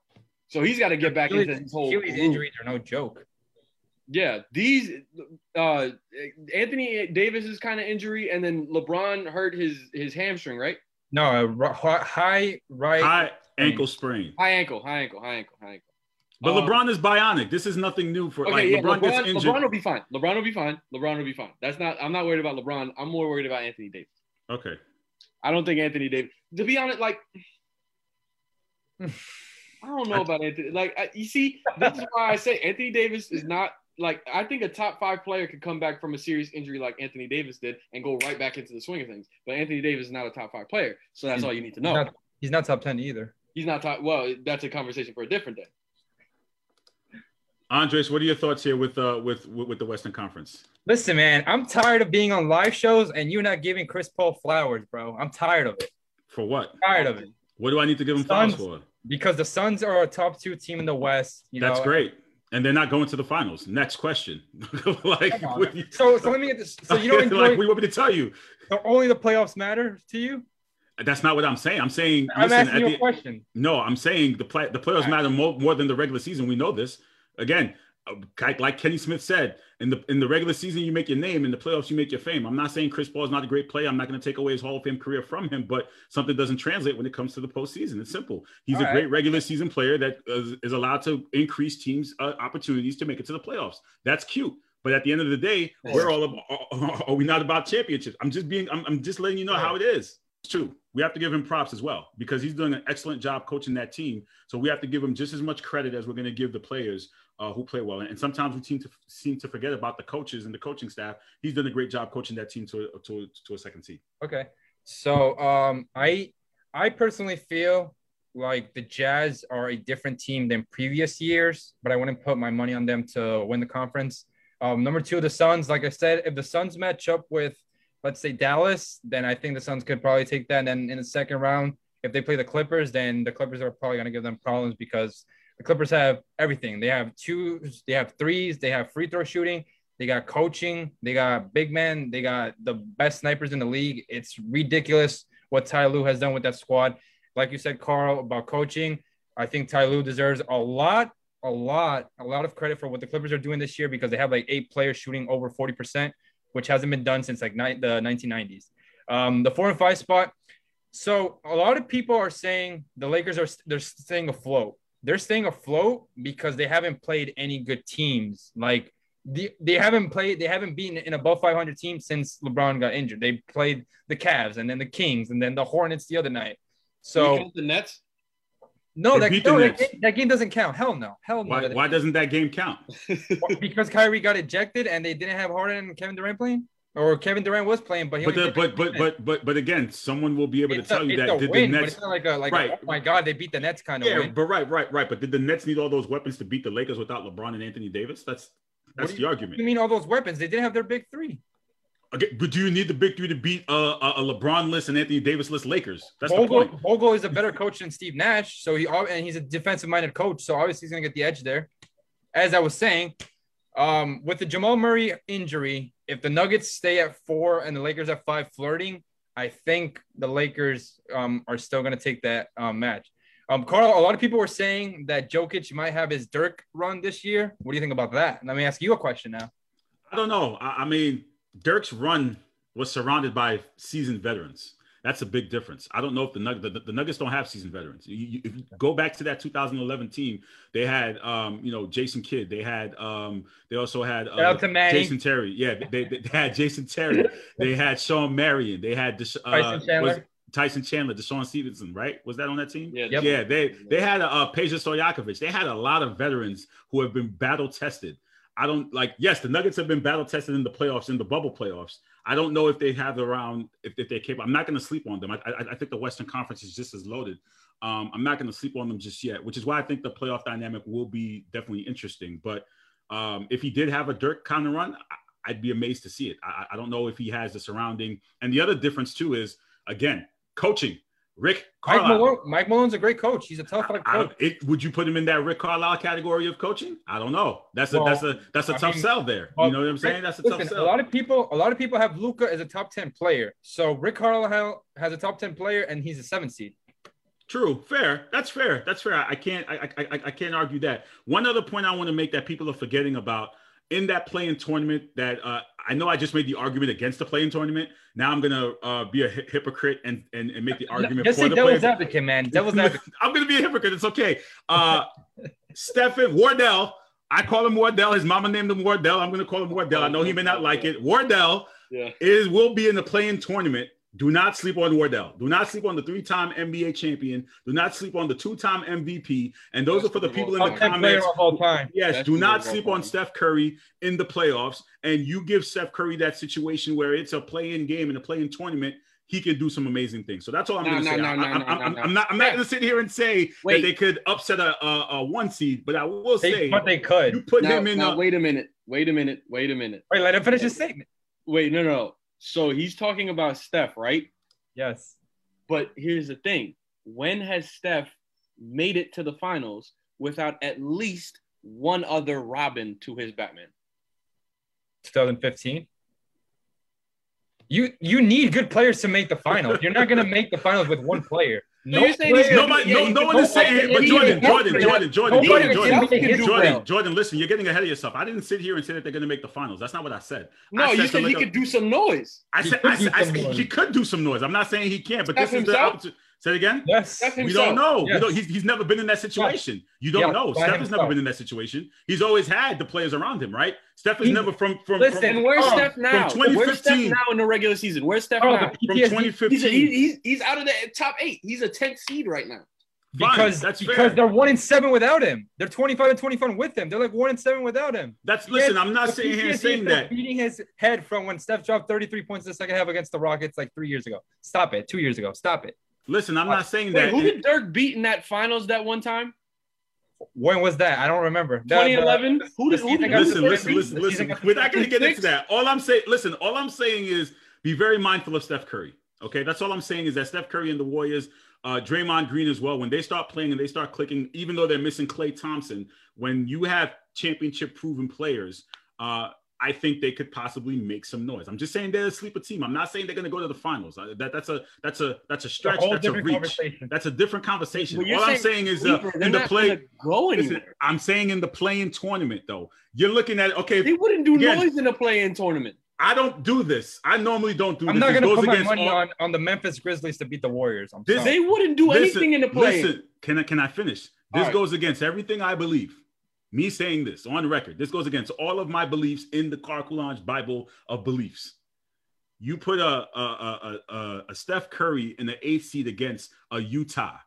[SPEAKER 6] so he's got to get back into his whole.
[SPEAKER 5] Achilles
[SPEAKER 6] groove.
[SPEAKER 5] injuries are no joke.
[SPEAKER 6] Yeah, these uh Anthony Davis's kind of injury, and then LeBron hurt his his hamstring, right?
[SPEAKER 5] No, a high right.
[SPEAKER 2] High ankle sprain.
[SPEAKER 6] High ankle, high ankle, high ankle, high ankle.
[SPEAKER 2] But
[SPEAKER 6] Um,
[SPEAKER 2] LeBron is bionic. This is nothing new for
[SPEAKER 6] Okay,
[SPEAKER 2] like
[SPEAKER 6] yeah,
[SPEAKER 2] LeBron,
[SPEAKER 6] LeBron,
[SPEAKER 2] gets injured.
[SPEAKER 6] LeBron will be fine. LeBron will be fine. LeBron will be fine. That's not. I'm not worried about LeBron. I'm more worried about Anthony Davis.
[SPEAKER 2] Okay.
[SPEAKER 6] I don't think Anthony Davis. To be honest, like *laughs* I don't know about Anthony. Like I, you see, this is why I say Anthony Davis is not like I think a top five player could come back from a serious injury like Anthony Davis did and go right back into the swing of things. But Anthony Davis is not a top five player, so that's all you need to
[SPEAKER 5] He's
[SPEAKER 6] know.
[SPEAKER 5] not, he's not top ten either.
[SPEAKER 6] He's not top. Well, that's a conversation for a different day.
[SPEAKER 2] Andres, what are your thoughts here with uh with with, with the Western Conference?
[SPEAKER 5] Listen, man, I'm tired of being on live shows and you not giving Chris Paul flowers, bro. I'm tired of it.
[SPEAKER 2] For what?
[SPEAKER 5] Tired of it.
[SPEAKER 2] What do I need to give him flowers for?
[SPEAKER 5] Because the Suns are a top two team in the West. You
[SPEAKER 2] That's
[SPEAKER 5] know?
[SPEAKER 2] great. And they're not going to the finals. Next question. *laughs* like,
[SPEAKER 5] Come on.
[SPEAKER 2] what do you-
[SPEAKER 5] So, so let me get this. So you don't *laughs* enjoy.
[SPEAKER 2] like, we want me to tell you.
[SPEAKER 5] so only the playoffs matter to you?
[SPEAKER 2] That's not what I'm saying. I'm saying,
[SPEAKER 5] I'm
[SPEAKER 2] listen,
[SPEAKER 5] asking you
[SPEAKER 2] the,
[SPEAKER 5] a question.
[SPEAKER 2] no, I'm saying the play, the
[SPEAKER 5] All right.
[SPEAKER 2] matter more, more than the regular season. We know this. Again, uh, like, like Kenny Smith said, in the in the regular season you make your name, in the playoffs you make your fame. I'm not saying Chris Paul is not a great player. I'm not going to take away his Hall of Fame career from him, but something doesn't translate when it comes to the postseason. It's simple. He's
[SPEAKER 5] All
[SPEAKER 2] a
[SPEAKER 5] right.
[SPEAKER 2] great regular season player that is, is allowed to increase teams' uh, opportunities to make it to the playoffs. That's cute. But at the end of the day, we're all about, are we not about championships? I'm just being, I'm, I'm just letting you know how it is. True. We have to give him props as well because he's doing an excellent job coaching that team. So we have to give him just as much credit as we're going to give the players uh, who play well. And sometimes we seem to seem to forget about the coaches and the coaching staff. He's done a great job coaching that team to to, to a second seed.
[SPEAKER 5] Okay. So um I I personally feel like the Jazz are a different team than previous years, but I wouldn't put my money on them to win the conference. Um, number two, the Suns. Like I said, if the Suns match up with, let's say Dallas, then I think the Suns could probably take that. And then in the second round, if they play the Clippers, then the Clippers are probably going to give them problems because the Clippers have everything. They have twos, they have threes, they have free throw shooting, they got coaching, they got big men, they got the best snipers in the league. It's ridiculous what Ty Lue has done with that squad. Like you said, Carl, about coaching, I think Ty Lue deserves a lot, a lot, a lot of credit for what the Clippers are doing this year because they have like eight players shooting over 40%, which hasn't been done since like ni- the 1990s. Um, the four and five spot. So a lot of people are saying the Lakers are they're staying afloat. They're staying afloat because they haven't played any good teams. Like the, they haven't played, they haven't beaten an above 500 team since LeBron got injured. They played the Cavs and then the Kings and then the Hornets the other night.
[SPEAKER 6] So the Nets.
[SPEAKER 5] No, that, no that, game, that game doesn't count. Hell no. Hell no.
[SPEAKER 2] Why, why doesn't that game count? *laughs*
[SPEAKER 5] because Kyrie got ejected and they didn't have Harden and Kevin Durant playing, or Kevin Durant was playing, but he
[SPEAKER 2] But the, but but but but but again, someone will be able to
[SPEAKER 5] it's a,
[SPEAKER 2] tell you
[SPEAKER 5] it's
[SPEAKER 2] that did
[SPEAKER 5] win,
[SPEAKER 2] the Nets
[SPEAKER 5] it's not like a like a,
[SPEAKER 2] Right.
[SPEAKER 5] oh my god they beat the Nets kind of
[SPEAKER 2] Yeah,
[SPEAKER 5] win.
[SPEAKER 2] but right, right, right. But did the Nets need all those weapons to beat the Lakers without LeBron and Anthony Davis? That's that's
[SPEAKER 5] do
[SPEAKER 2] the argument.
[SPEAKER 5] You mean all those weapons? They didn't have their big three.
[SPEAKER 2] Okay, but do you need the big three to beat uh, a, a LeBron list and Anthony Davis list Lakers? That's the point.
[SPEAKER 5] Is a better coach than Steve Nash, so he and he's a defensive minded coach, so obviously he's gonna get the edge there. As I was saying, um, with the Jamal Murray injury, if the Nuggets stay at four and the Lakers at five, flirting, I think the Lakers um, are still gonna take that um, match. Um, Carl, a lot of people were saying that Jokic might have his Dirk run this year. What do you think about that? Let me ask you a question now.
[SPEAKER 2] I don't know. I, I mean, Dirk's run was surrounded by seasoned veterans. That's a big difference. I don't know if the, Nug- the, the Nuggets don't have seasoned veterans. You, you, if you go back to that 2011 team, they had, um, you know, Jason Kidd. They had, um, they also had uh,
[SPEAKER 5] Shout out to Manny.
[SPEAKER 2] Jason Terry. Yeah, they, they, they had Jason Terry. they had Shawn Marion. They had Desha- uh,
[SPEAKER 5] Tyson Chandler.
[SPEAKER 2] was- Tyson Chandler, DeShawn Stevenson, right? Was that on that team?
[SPEAKER 6] Yeah.
[SPEAKER 5] Yep.
[SPEAKER 2] Yeah, they they had a uh, Peja Stojakovic. They had a lot of veterans who have been battle tested. I don't like. Yes, the Nuggets have been battle tested in the playoffs, in the bubble playoffs. I don't know if they have around if, if they're capable. I'm not going to sleep on them. I, I, I think the Western Conference is just as loaded. Um, I'm not going to sleep on them just yet, which is why I think the playoff dynamic will be definitely interesting. But um, if he did have a Dirk kind of run, I, I'd be amazed to see it. I, I don't know if he has the surrounding. And the other difference too is again coaching. Rick
[SPEAKER 5] Mike
[SPEAKER 2] Carlisle.
[SPEAKER 5] Malone, Mike Malone's a great coach. He's a tough coach.
[SPEAKER 2] it, would you put him in that Rick Carlisle category of coaching? I don't know. That's a
[SPEAKER 5] Well,
[SPEAKER 2] that's a that's a
[SPEAKER 5] I
[SPEAKER 2] tough
[SPEAKER 5] mean,
[SPEAKER 2] sell there.
[SPEAKER 5] well,
[SPEAKER 2] you know what I'm saying? That's a
[SPEAKER 5] Listen,
[SPEAKER 2] tough sell.
[SPEAKER 5] a lot of people, a lot of people have Luka as a top ten player. So Rick Carlisle has a top ten player, and he's a seven seed.
[SPEAKER 2] True, fair. That's fair. That's fair. I can't I, I I I can't argue that. One other point I want to make that people are forgetting about in that play-in tournament that uh, I know I just made the argument against the play-in tournament. Now I'm gonna uh, be a hy- hypocrite and, and and make the argument
[SPEAKER 5] Just
[SPEAKER 2] for the
[SPEAKER 5] devil's
[SPEAKER 2] playing.
[SPEAKER 5] advocate, man. Devil's *laughs* advocate.
[SPEAKER 2] I'm gonna be a hypocrite. It's okay. Uh, Stephen Wardell. I call him Wardell. His mama named him Wardell. I'm gonna call him Wardell. I know he may not like it. Wardell
[SPEAKER 6] Yeah.
[SPEAKER 2] is will be in the play-in tournament Do not sleep on Wardell. Do not sleep on the three-time NBA champion. Do not sleep on the two-time MVP. And those are for the people in the
[SPEAKER 5] Top 10 player
[SPEAKER 2] comments.
[SPEAKER 5] of all time.
[SPEAKER 2] Yes,
[SPEAKER 6] Best
[SPEAKER 2] do not
[SPEAKER 6] player of all
[SPEAKER 2] sleep on
[SPEAKER 6] time.
[SPEAKER 2] Steph Curry in the playoffs. And you give Steph Curry that situation where it's a play-in game and a play-in tournament. He can do some amazing things. So that's all I'm
[SPEAKER 6] No,
[SPEAKER 2] going to
[SPEAKER 6] no,
[SPEAKER 2] say.
[SPEAKER 6] no,
[SPEAKER 2] I-
[SPEAKER 6] no,
[SPEAKER 2] I-
[SPEAKER 6] no,
[SPEAKER 2] I'm,
[SPEAKER 6] no,
[SPEAKER 2] I'm-
[SPEAKER 6] no.
[SPEAKER 2] I'm not. I'm not going to sit here and say
[SPEAKER 6] Wait.
[SPEAKER 2] that they could upset a, a, a one seed, but I will
[SPEAKER 5] They,
[SPEAKER 2] say
[SPEAKER 5] but they could.
[SPEAKER 2] you put
[SPEAKER 6] Now,
[SPEAKER 2] him in.
[SPEAKER 6] now,
[SPEAKER 2] A,
[SPEAKER 6] wait a minute. Wait a minute. Wait a minute.
[SPEAKER 5] Wait, let him finish his statement.
[SPEAKER 6] Wait, no, no. So he's talking about Steph, right?
[SPEAKER 5] Yes.
[SPEAKER 6] But here's the thing: when has Steph made it to the finals without at least one other Robin to his Batman?
[SPEAKER 5] 2015. You you need good players to make the finals. You're not gonna make the finals with one player.
[SPEAKER 6] So you're saying
[SPEAKER 5] player-
[SPEAKER 2] Nobody,
[SPEAKER 6] Yeah,
[SPEAKER 2] no, no one is saying it, but
[SPEAKER 6] he
[SPEAKER 2] Jordan, Jordan, Jordan, Jordan, Jordan, Jordan, Jordan. Jordan, listen, you're getting ahead of yourself. I didn't sit here and say that they're going to make the finals. That's not what I said.
[SPEAKER 6] No,
[SPEAKER 2] I
[SPEAKER 6] you said he could do some noise.
[SPEAKER 2] I said, I said, I
[SPEAKER 5] some
[SPEAKER 2] said
[SPEAKER 5] noise.
[SPEAKER 2] he could do some noise. I'm not saying he can't, but this is the opportunity. Say it again.
[SPEAKER 5] Yes.
[SPEAKER 2] We don't know. We don't, he's, he's never been in that situation. You don't
[SPEAKER 5] Yeah,
[SPEAKER 2] know.
[SPEAKER 5] by
[SPEAKER 2] Steph has never been in that situation. He's always had the players around him, right? Steph is
[SPEAKER 5] He-
[SPEAKER 2] never from from,
[SPEAKER 5] Listen,
[SPEAKER 2] from
[SPEAKER 6] And where's
[SPEAKER 5] Oh,
[SPEAKER 6] Steph now?
[SPEAKER 2] from
[SPEAKER 6] Where's Steph now in the regular season? Where's Steph
[SPEAKER 5] Oh,
[SPEAKER 6] now?
[SPEAKER 2] from
[SPEAKER 5] PTSD
[SPEAKER 6] He's,
[SPEAKER 2] 2015.
[SPEAKER 6] a, he's he's out of the top eight. He's a 10th seed right now.
[SPEAKER 5] Because
[SPEAKER 2] that's
[SPEAKER 5] because
[SPEAKER 2] fair.
[SPEAKER 5] they're one in seven without him. They're 25 and 25 with him. They're like one in seven without him.
[SPEAKER 2] That's
[SPEAKER 5] He
[SPEAKER 2] listen.
[SPEAKER 5] has-
[SPEAKER 2] I'm not
[SPEAKER 5] the
[SPEAKER 2] sitting here saying
[SPEAKER 5] is
[SPEAKER 2] that.
[SPEAKER 5] Beating his head from when Steph dropped 33 points in the second half against the Rockets like three years ago. Stop it. Two years ago. Stop it.
[SPEAKER 2] Listen, I'm not saying
[SPEAKER 6] Wait,
[SPEAKER 2] that.
[SPEAKER 6] who did Dirk beat in that finals that one time?
[SPEAKER 5] When was that? I don't remember. The- the-
[SPEAKER 6] 2011? Who did, who did
[SPEAKER 5] got
[SPEAKER 2] listen, listen,
[SPEAKER 5] first
[SPEAKER 2] listen, listen. We're not going to get into that. All I'm saying, listen, all I'm saying is be very mindful of Steph Curry. Okay, that's all I'm saying is that Steph Curry and the Warriors, uh, Draymond Green as well, when they start playing and they start clicking, even though they're missing Klay Thompson, when you have championship proven players, uh, I think they could possibly make some noise. I'm just saying they're a sleeper team. I'm not saying they're going to go to the finals. Uh, That, that's a that's a that's a
[SPEAKER 5] It's a
[SPEAKER 2] stretch. That's a
[SPEAKER 5] different
[SPEAKER 2] reach.
[SPEAKER 5] conversation.
[SPEAKER 2] That's a different conversation.
[SPEAKER 6] Well, you're
[SPEAKER 2] all I'm
[SPEAKER 6] saying
[SPEAKER 2] saying is uh, in the play.
[SPEAKER 6] gonna
[SPEAKER 2] Listen. I'm saying in the play-in tournament though. You're looking at okay.
[SPEAKER 6] They wouldn't do
[SPEAKER 2] Again.
[SPEAKER 6] noise in a play-in tournament.
[SPEAKER 2] I don't do this. I normally don't do
[SPEAKER 5] I'm
[SPEAKER 2] this.
[SPEAKER 5] not gonna put my money
[SPEAKER 2] all-
[SPEAKER 5] on, on the Memphis Grizzlies to beat the Warriors. I'm
[SPEAKER 2] This-
[SPEAKER 5] sorry.
[SPEAKER 6] They wouldn't do
[SPEAKER 2] Listen,
[SPEAKER 6] anything in the play.
[SPEAKER 2] Listen, can I can I finish? This
[SPEAKER 6] All right.
[SPEAKER 2] goes against everything I believe. Me saying this on record. This goes against all of my beliefs in the Carcoulage Bible of beliefs. You put a a, a, a, a Steph Curry in the eighth seed against a Utah,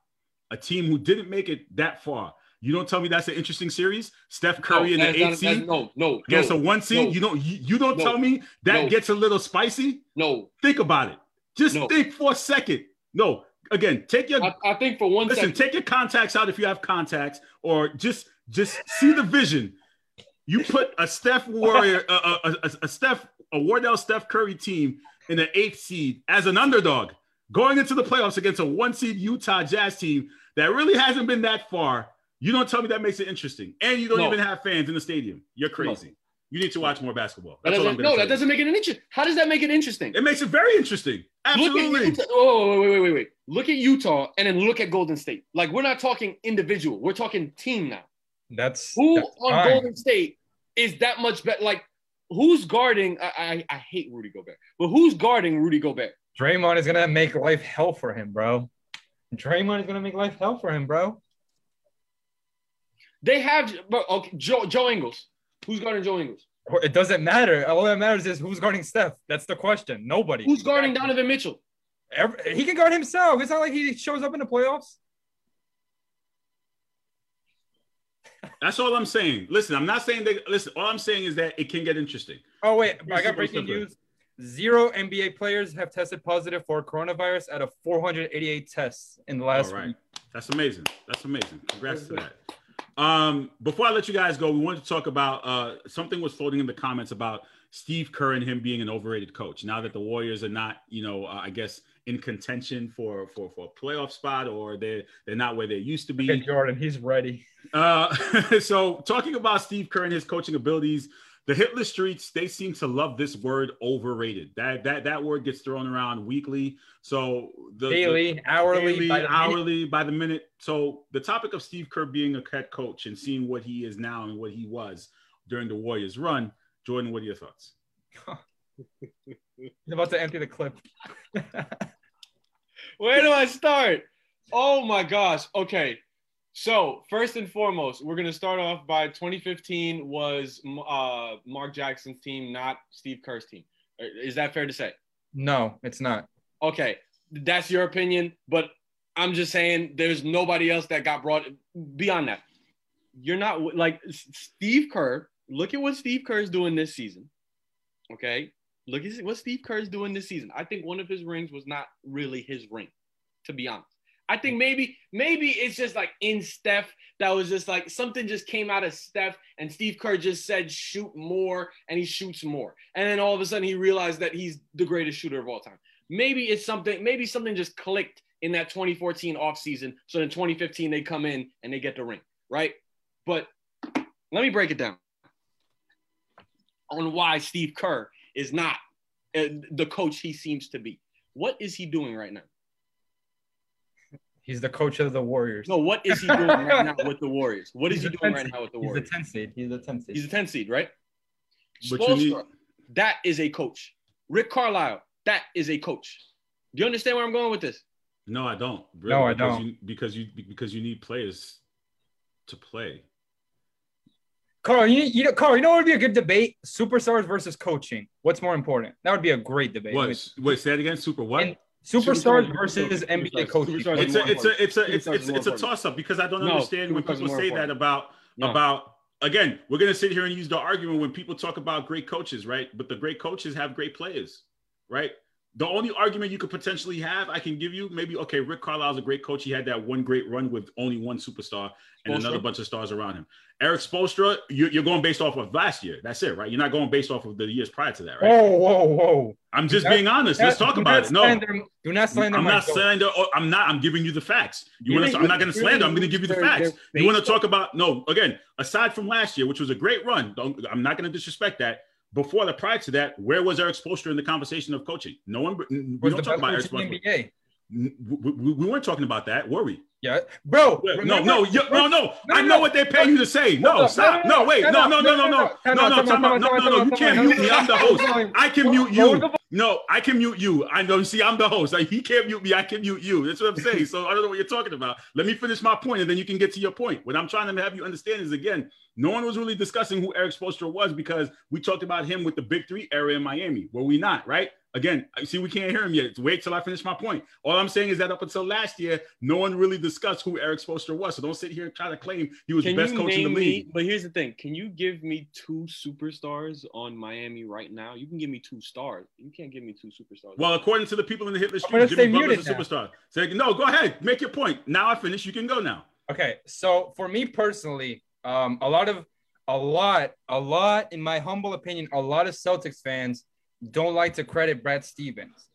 [SPEAKER 2] a team who didn't make it that far. You don't tell me that's an interesting series. Steph Curry in the eighth seed
[SPEAKER 6] no, no,
[SPEAKER 2] against
[SPEAKER 6] no,
[SPEAKER 2] a one seed.
[SPEAKER 6] no.
[SPEAKER 2] you don't you, you don't
[SPEAKER 6] No.
[SPEAKER 2] tell me that
[SPEAKER 6] No.
[SPEAKER 2] gets a little spicy.
[SPEAKER 6] no.
[SPEAKER 2] Think about it. Just
[SPEAKER 6] No.
[SPEAKER 2] think for a second. No, again, take your
[SPEAKER 6] I, I think for one
[SPEAKER 2] listen.
[SPEAKER 6] second,
[SPEAKER 2] Take your contacts out if you have contacts, or just just see the vision. You put a Steph Warrior, a, a, a, a Steph, a Wardell Steph Curry team in the eighth seed as an underdog going into the playoffs against a one seed Utah Jazz team that really hasn't been that far. You don't tell me that makes it interesting, and you don't
[SPEAKER 6] No.
[SPEAKER 2] even have fans in the stadium. You're crazy. You need to watch more basketball.
[SPEAKER 6] that
[SPEAKER 2] That's all I'm gonna
[SPEAKER 6] no,
[SPEAKER 2] tell
[SPEAKER 6] that doesn't make it an interesting. How does that make it interesting?
[SPEAKER 2] It makes it very interesting. Absolutely.
[SPEAKER 6] Oh, wait, wait, wait, wait. Look at Utah and then look at Golden State. Like we're not talking individual. We're talking team now.
[SPEAKER 5] That's
[SPEAKER 6] Who
[SPEAKER 5] that's
[SPEAKER 6] on
[SPEAKER 5] fine.
[SPEAKER 6] Golden State is that much better? Like who's guarding? I, I I hate Rudy Gobert, but who's guarding Rudy Gobert?
[SPEAKER 5] Draymond is gonna make life hell for him, bro. Draymond is gonna make life hell for him, bro.
[SPEAKER 6] They have, bro, okay, Joe Joe Ingles. Who's guarding Joe Ingles?
[SPEAKER 5] It doesn't matter. All that matters is who's guarding Steph. That's the question. Nobody.
[SPEAKER 6] Who's guarding Donovan Mitchell?
[SPEAKER 5] Every, he can guard himself. It's not like he shows up in the playoffs.
[SPEAKER 2] That's all I'm saying. Listen, I'm not saying that. Listen, all I'm saying is that it can get interesting.
[SPEAKER 5] Oh wait, I got breaking
[SPEAKER 2] most of it.
[SPEAKER 5] news. Zero NBA players have tested positive for coronavirus out of 488 tests in the last
[SPEAKER 2] all right,
[SPEAKER 5] week.
[SPEAKER 2] that's amazing. That's amazing. Congrats to that. Um, before I let you guys go, we wanted to talk about uh, something was floating in the comments about Steve Kerr and him being an overrated coach. Now that the Warriors are not, you know, uh, I guess in contention for for for a playoff spot, or they're they're not where they used to be.
[SPEAKER 5] Okay, Jordan, he's ready.
[SPEAKER 2] Uh, *laughs* so talking about Steve Kerr and his coaching abilities, the Hit List streets they seem to love this word overrated. That that that word gets thrown around weekly. So the, the-
[SPEAKER 5] Daily, hourly,
[SPEAKER 2] daily,
[SPEAKER 5] by the minute.
[SPEAKER 2] hourly, by the minute. So the topic of Steve Kerr being a head coach and seeing what he is now and what he was during the Warriors run. Jordan, what are your thoughts? *laughs*
[SPEAKER 5] He's about to empty the clip. *laughs*
[SPEAKER 6] Where do I start? Oh my gosh. Okay. So first and foremost, we're gonna start off by 2015 was uh, Mark Jackson's team, not Steve Kerr's team. Uh, Is that fair to say?
[SPEAKER 5] no, it's not.
[SPEAKER 6] Okay, that's your opinion, but I'm just saying there's nobody else that got brought beyond that. You're not like Steve Kerr. Look at what Steve Kerr is doing this season. Okay, look at what Steve Kerr is doing this season. I think one of his rings was not really his ring, to be honest. I think mm. maybe maybe it's just like in Steph that was just like something just came out of Steph and Steve Kerr just said shoot more and he shoots more. And then all of a sudden he realized that he's the greatest shooter of all time. Maybe it's something maybe something just clicked in that 2014 offseason. So in 2015 they come in and they get the ring, right? But let me break it down on why Steve Kerr is not uh, the coach he seems to be. What is he doing right now?
[SPEAKER 5] He's the coach of the Warriors.
[SPEAKER 6] No, what is he doing right now with the Warriors? What is
[SPEAKER 5] He's
[SPEAKER 6] he doing right
[SPEAKER 5] seed.
[SPEAKER 6] now with the Warriors?
[SPEAKER 5] He's a 10 seed. He's the 10 seed.
[SPEAKER 6] He's a 10 seed, right?
[SPEAKER 2] But you need-
[SPEAKER 6] that is a coach. Rick Carlisle, that is a coach. Do you understand where I'm going with this?
[SPEAKER 2] No, I don't.
[SPEAKER 5] No, I
[SPEAKER 2] because
[SPEAKER 5] don't.
[SPEAKER 2] You, because you because you need players to play.
[SPEAKER 5] Carl, you, you know, Carl, you know what would be a good debate? Superstars versus coaching. What's more important? That would be a great debate.
[SPEAKER 2] What? Wait, say that again. Super what?
[SPEAKER 5] And superstars
[SPEAKER 6] Superstars-
[SPEAKER 5] versus
[SPEAKER 6] superstars-
[SPEAKER 5] NBA coaching.
[SPEAKER 6] superstars-
[SPEAKER 2] it's a it's a it's a it's
[SPEAKER 6] Superstars
[SPEAKER 2] it's, it's a toss up because I don't
[SPEAKER 6] No,
[SPEAKER 2] understand when people say
[SPEAKER 6] important.
[SPEAKER 2] that about
[SPEAKER 6] No.
[SPEAKER 2] about again we're gonna sit here and use the argument when people talk about great coaches right but the great coaches have great players right the only argument you could potentially have i can give you maybe okay rick carlisle's a great coach he had that one great run with only one superstar and
[SPEAKER 6] Spoelstra?
[SPEAKER 2] another bunch of stars around him erik Spoelstra, you, you're going based off of last year that's it right you're not going based off of the years prior to that right
[SPEAKER 5] Whoa, whoa, whoa.
[SPEAKER 2] i'm just
[SPEAKER 5] That-
[SPEAKER 2] being honest let's talk about it no
[SPEAKER 5] slander- do not slander
[SPEAKER 2] I'm not
[SPEAKER 5] coach.
[SPEAKER 2] slander. oh, I'm not. I'm giving you the facts. You want to? I'm not going to slander. I'm going to give you the facts. You want to talk about no? Again, aside from last year, which was a great run, don't, I'm not going to disrespect that. Before the prior to that, where was Erik Spoelstra in the conversation of coaching? No one. We
[SPEAKER 5] Was
[SPEAKER 2] don't talk about
[SPEAKER 5] Erik
[SPEAKER 2] Spoelstra. We, we- we weren't talking about that, were we?
[SPEAKER 5] Yeah, bro.
[SPEAKER 2] No,
[SPEAKER 5] remember-
[SPEAKER 2] no, you, no, no.
[SPEAKER 5] No,
[SPEAKER 2] I know
[SPEAKER 5] no.
[SPEAKER 2] what they're paying you to say.
[SPEAKER 5] Hold
[SPEAKER 2] No, stop.
[SPEAKER 5] no, no,
[SPEAKER 2] No, wait. No, no, no, no, no, no, no,
[SPEAKER 5] time
[SPEAKER 2] time
[SPEAKER 5] out,
[SPEAKER 2] out. No, no, no. You can't mute me. I'm the host. I can mute you. No, I can mute you. I know. See, I'm the host. Like, he can't mute me. I can mute you. That's what I'm saying. So I don't know what you're talking about. Let me finish my point, and then you can get to your point. What I'm trying to have you understand is again, no one was really discussing who Erik Spoelstra was because we talked about him with the Big Three area in Miami. Were we not? Right? Again, see we can't hear him yet. Wait till I finish my point. All I'm saying is that up until last year, no one really discussed who Erik Spoelstra was. So don't sit here and try to claim he was
[SPEAKER 6] Can
[SPEAKER 2] the best
[SPEAKER 6] you
[SPEAKER 2] coach in the league.
[SPEAKER 6] me? But here's the thing: Can you give me two superstars on Miami right now? You can give me two stars. You can't give me two superstars.
[SPEAKER 2] Well, according to the people in the hit list,
[SPEAKER 5] I'm gonna
[SPEAKER 2] Jimmy
[SPEAKER 5] stay
[SPEAKER 2] Butler's a
[SPEAKER 5] muted
[SPEAKER 2] superstar. Say no, go ahead, make your point. Now I finish. You can go now.
[SPEAKER 5] Okay, so for me personally, um, a lot of, a lot, a lot, in my humble opinion, a lot of Celtics fans don't like to credit Brad Stevens.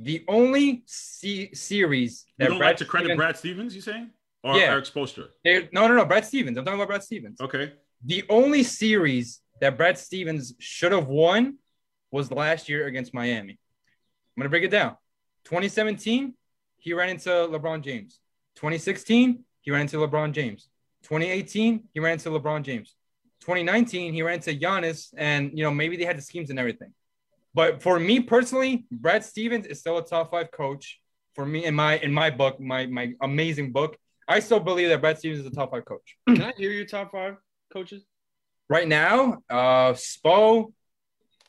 [SPEAKER 5] The only se- series
[SPEAKER 2] You
[SPEAKER 5] that
[SPEAKER 2] don't
[SPEAKER 5] Brad
[SPEAKER 2] like to credit
[SPEAKER 5] Stevens,
[SPEAKER 2] Brad Stevens, you saying? Or
[SPEAKER 5] Yeah.
[SPEAKER 2] Erik Spoelstra?
[SPEAKER 5] no, no, no, Brad Stevens. I'm talking about Brad Stevens.
[SPEAKER 2] Okay.
[SPEAKER 5] The only series that Brad Stevens should have won was last year against Miami. I'm gonna break it down. 2017, he ran into LeBron James. 2016, he ran into LeBron James. 2018, he ran into LeBron James. 2019, he ran into Giannis, and you know maybe they had the schemes and everything. But for me personally, Brad Stevens is still a top five coach. For me, in my in my book, my my amazing book, I still believe that Brad Stevens is a top five coach. *clears throat*
[SPEAKER 6] Can I hear your top five coaches?
[SPEAKER 5] Right now, uh, Spo,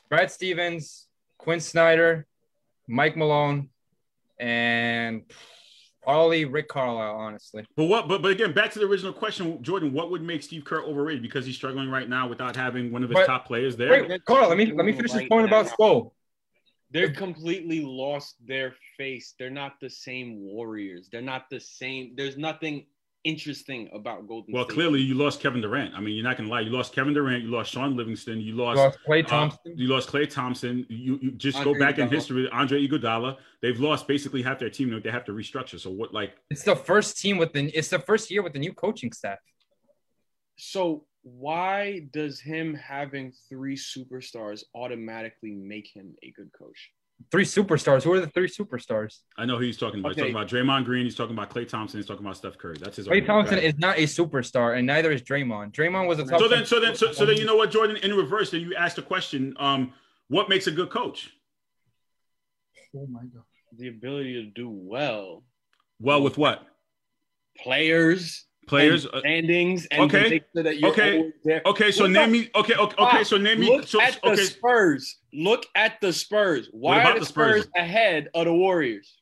[SPEAKER 5] Brad Stevens, Quin Snyder, Mike Malone, and probably Rick Carlisle. Honestly,
[SPEAKER 2] But what? But but again, back to the original question, Jordan. What would make Steve Kerr overrated? Because he's struggling right now without having one of his
[SPEAKER 5] But-
[SPEAKER 2] top players there.
[SPEAKER 5] wait, Carl, let me let me finish this
[SPEAKER 6] Right
[SPEAKER 5] point about
[SPEAKER 6] now.
[SPEAKER 5] Spo.
[SPEAKER 6] They're completely lost their face. They're not the same Warriors. They're not the same. There's nothing interesting about Golden
[SPEAKER 2] Well,
[SPEAKER 6] State.
[SPEAKER 2] clearly you lost Kevin Durant. I mean, you're not gonna lie. You lost Kevin Durant. You lost Shaun Livingston. You lost.
[SPEAKER 5] Lost Klay
[SPEAKER 2] uh,
[SPEAKER 5] Thompson.
[SPEAKER 2] you lost Klay Thompson. You, you just
[SPEAKER 6] Andre
[SPEAKER 2] go back in
[SPEAKER 6] Iguodala.
[SPEAKER 2] history. Andre Iguodala. They've lost basically half their team. They have to restructure. So what? Like,
[SPEAKER 5] it's the first team with the. It's the first year with the new coaching staff.
[SPEAKER 6] So why does him having three superstars automatically make him a good coach?
[SPEAKER 5] Three superstars. Who are the three superstars?
[SPEAKER 2] I know who he's talking about.
[SPEAKER 6] Okay.
[SPEAKER 2] He's talking about Draymond Green. He's talking about Klay Thompson. He's talking about Steph Curry. That's his. Klay.
[SPEAKER 5] Thompson
[SPEAKER 2] Right.
[SPEAKER 5] is not a superstar, and neither is Draymond. Draymond was a top.
[SPEAKER 2] So then, so then, so, so then, you know what, Jordan? In reverse, then you asked the question: um, What makes a good coach?
[SPEAKER 5] Oh my god.
[SPEAKER 6] The ability to do well.
[SPEAKER 2] Well, with what?
[SPEAKER 6] Players.
[SPEAKER 2] Players.
[SPEAKER 6] and
[SPEAKER 2] uh,
[SPEAKER 6] standings and
[SPEAKER 2] okay,
[SPEAKER 6] to make sure that you're
[SPEAKER 2] okay, okay, so
[SPEAKER 6] Look
[SPEAKER 2] name
[SPEAKER 6] at-
[SPEAKER 2] me. Okay, okay, okay. So name me.
[SPEAKER 6] Look
[SPEAKER 2] So,
[SPEAKER 6] at the
[SPEAKER 2] okay.
[SPEAKER 6] Spurs. Look at the Spurs. Why are the
[SPEAKER 2] the Spurs?
[SPEAKER 6] Spurs ahead of the Warriors?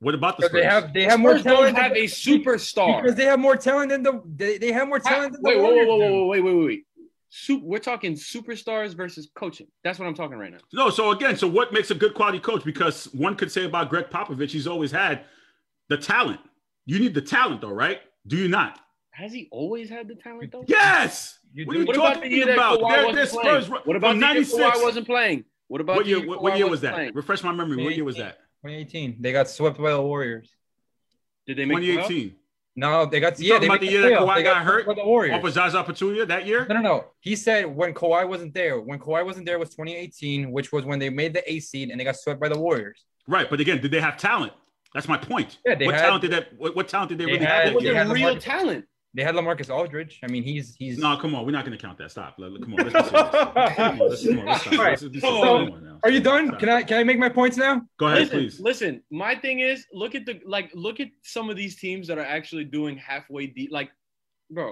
[SPEAKER 2] What about the Spurs?
[SPEAKER 5] they have they
[SPEAKER 6] The
[SPEAKER 5] have more
[SPEAKER 6] Spurs don't
[SPEAKER 5] talent.
[SPEAKER 6] have
[SPEAKER 5] than-
[SPEAKER 6] a superstar.
[SPEAKER 5] because they have more talent than the they, they have more talent than the
[SPEAKER 6] Wait, whoa, whoa,
[SPEAKER 5] Warriors
[SPEAKER 6] whoa,
[SPEAKER 5] do.
[SPEAKER 6] whoa, wait, wait, wait, wait. Sup- we're talking superstars versus coaching. That's what I'm talking right now.
[SPEAKER 2] No, so again, so what makes a good quality coach? Because one could say about Gregg Popovich, he's always had the talent. You need the talent, though, right? Do you not?
[SPEAKER 6] Has he always had the talent though?
[SPEAKER 2] Yes.
[SPEAKER 5] You
[SPEAKER 2] what
[SPEAKER 5] do.
[SPEAKER 2] are you
[SPEAKER 6] What about the
[SPEAKER 2] talking
[SPEAKER 6] year that
[SPEAKER 2] about?
[SPEAKER 6] Kawhi
[SPEAKER 2] They're-
[SPEAKER 6] wasn't
[SPEAKER 2] they're
[SPEAKER 6] playing?
[SPEAKER 2] Spurs
[SPEAKER 6] What about the year
[SPEAKER 2] 96?
[SPEAKER 6] Kawhi wasn't playing? What about
[SPEAKER 2] What
[SPEAKER 6] the
[SPEAKER 2] year?
[SPEAKER 6] year
[SPEAKER 2] What, what year was that?
[SPEAKER 6] playing?
[SPEAKER 2] Refresh my memory. What year was that?
[SPEAKER 5] 2018. They got swept by the Warriors.
[SPEAKER 6] Did they make
[SPEAKER 2] 2018.
[SPEAKER 5] No, they got
[SPEAKER 2] You
[SPEAKER 5] yeah. They
[SPEAKER 2] about the year that. Kawhi
[SPEAKER 5] They
[SPEAKER 2] got
[SPEAKER 5] swept
[SPEAKER 2] hurt?
[SPEAKER 5] by the Warriors.
[SPEAKER 2] Off of Zaza Pachulia that year?
[SPEAKER 5] No, no, no. He said when Kawhi wasn't there. When Kawhi wasn't there was 2018, which was when they made the A seed and they got swept by the Warriors.
[SPEAKER 2] Right, but again, did they have talent? That's my point.
[SPEAKER 5] Yeah, they
[SPEAKER 2] what
[SPEAKER 5] had-
[SPEAKER 2] talent did that? What, what talent did they,
[SPEAKER 5] They
[SPEAKER 2] really
[SPEAKER 5] had-
[SPEAKER 2] have
[SPEAKER 6] It was
[SPEAKER 5] they had
[SPEAKER 6] real
[SPEAKER 5] money.
[SPEAKER 6] talent.
[SPEAKER 5] They had LaMarcus Aldridge. I mean, he's he's
[SPEAKER 2] No, come on, we're not going to count that. Stop. Let- Come on, let's be serious. Come on, let's, come on, let's stop.
[SPEAKER 5] All right.
[SPEAKER 2] Let's be serious.
[SPEAKER 6] So-
[SPEAKER 2] Come on now.
[SPEAKER 5] Are you done?
[SPEAKER 2] Stop.
[SPEAKER 5] Can I can I make my points now?
[SPEAKER 2] Go ahead,
[SPEAKER 6] listen,
[SPEAKER 2] please.
[SPEAKER 6] listen. My thing is, look at the like, look at some of these teams that are actually doing halfway deep. Like, bro,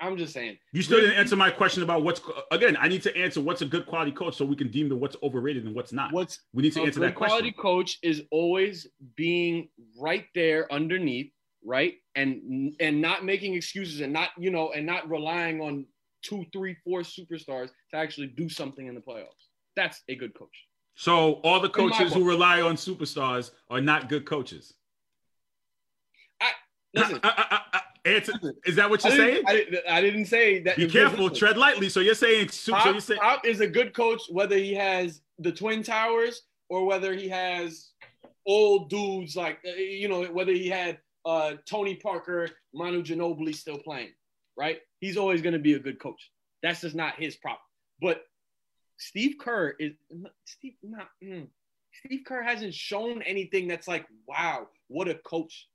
[SPEAKER 6] I'm just saying.
[SPEAKER 2] You still didn't answer my question about what's again. I need to answer what's a good quality coach so we can deem the what's overrated and what's not.
[SPEAKER 6] What's
[SPEAKER 2] we need to answer that question.
[SPEAKER 6] quality coach is always being right there underneath, right, and and not making excuses and not you know and not relying on two, three, four superstars to actually do something in the playoffs. That's a good coach.
[SPEAKER 2] So all the coaches who rely on superstars are not good coaches.
[SPEAKER 6] I, listen,
[SPEAKER 2] uh, uh, answer, is that what you're saying?
[SPEAKER 6] didn't, I, didn't, I didn't say that.
[SPEAKER 2] Be careful, tread lightly. So you're saying, so
[SPEAKER 6] Pop,
[SPEAKER 2] you're saying,
[SPEAKER 6] Pop is a good coach whether he has the Twin Towers or whether he has old dudes like uh, you know whether he had uh, Tony Parker, Manu Ginobili still playing, right? He's always going to be a good coach. That's just not his problem. But Steve Kerr is Steve not mm, Steve Kerr hasn't shown anything that's like wow, what a coach.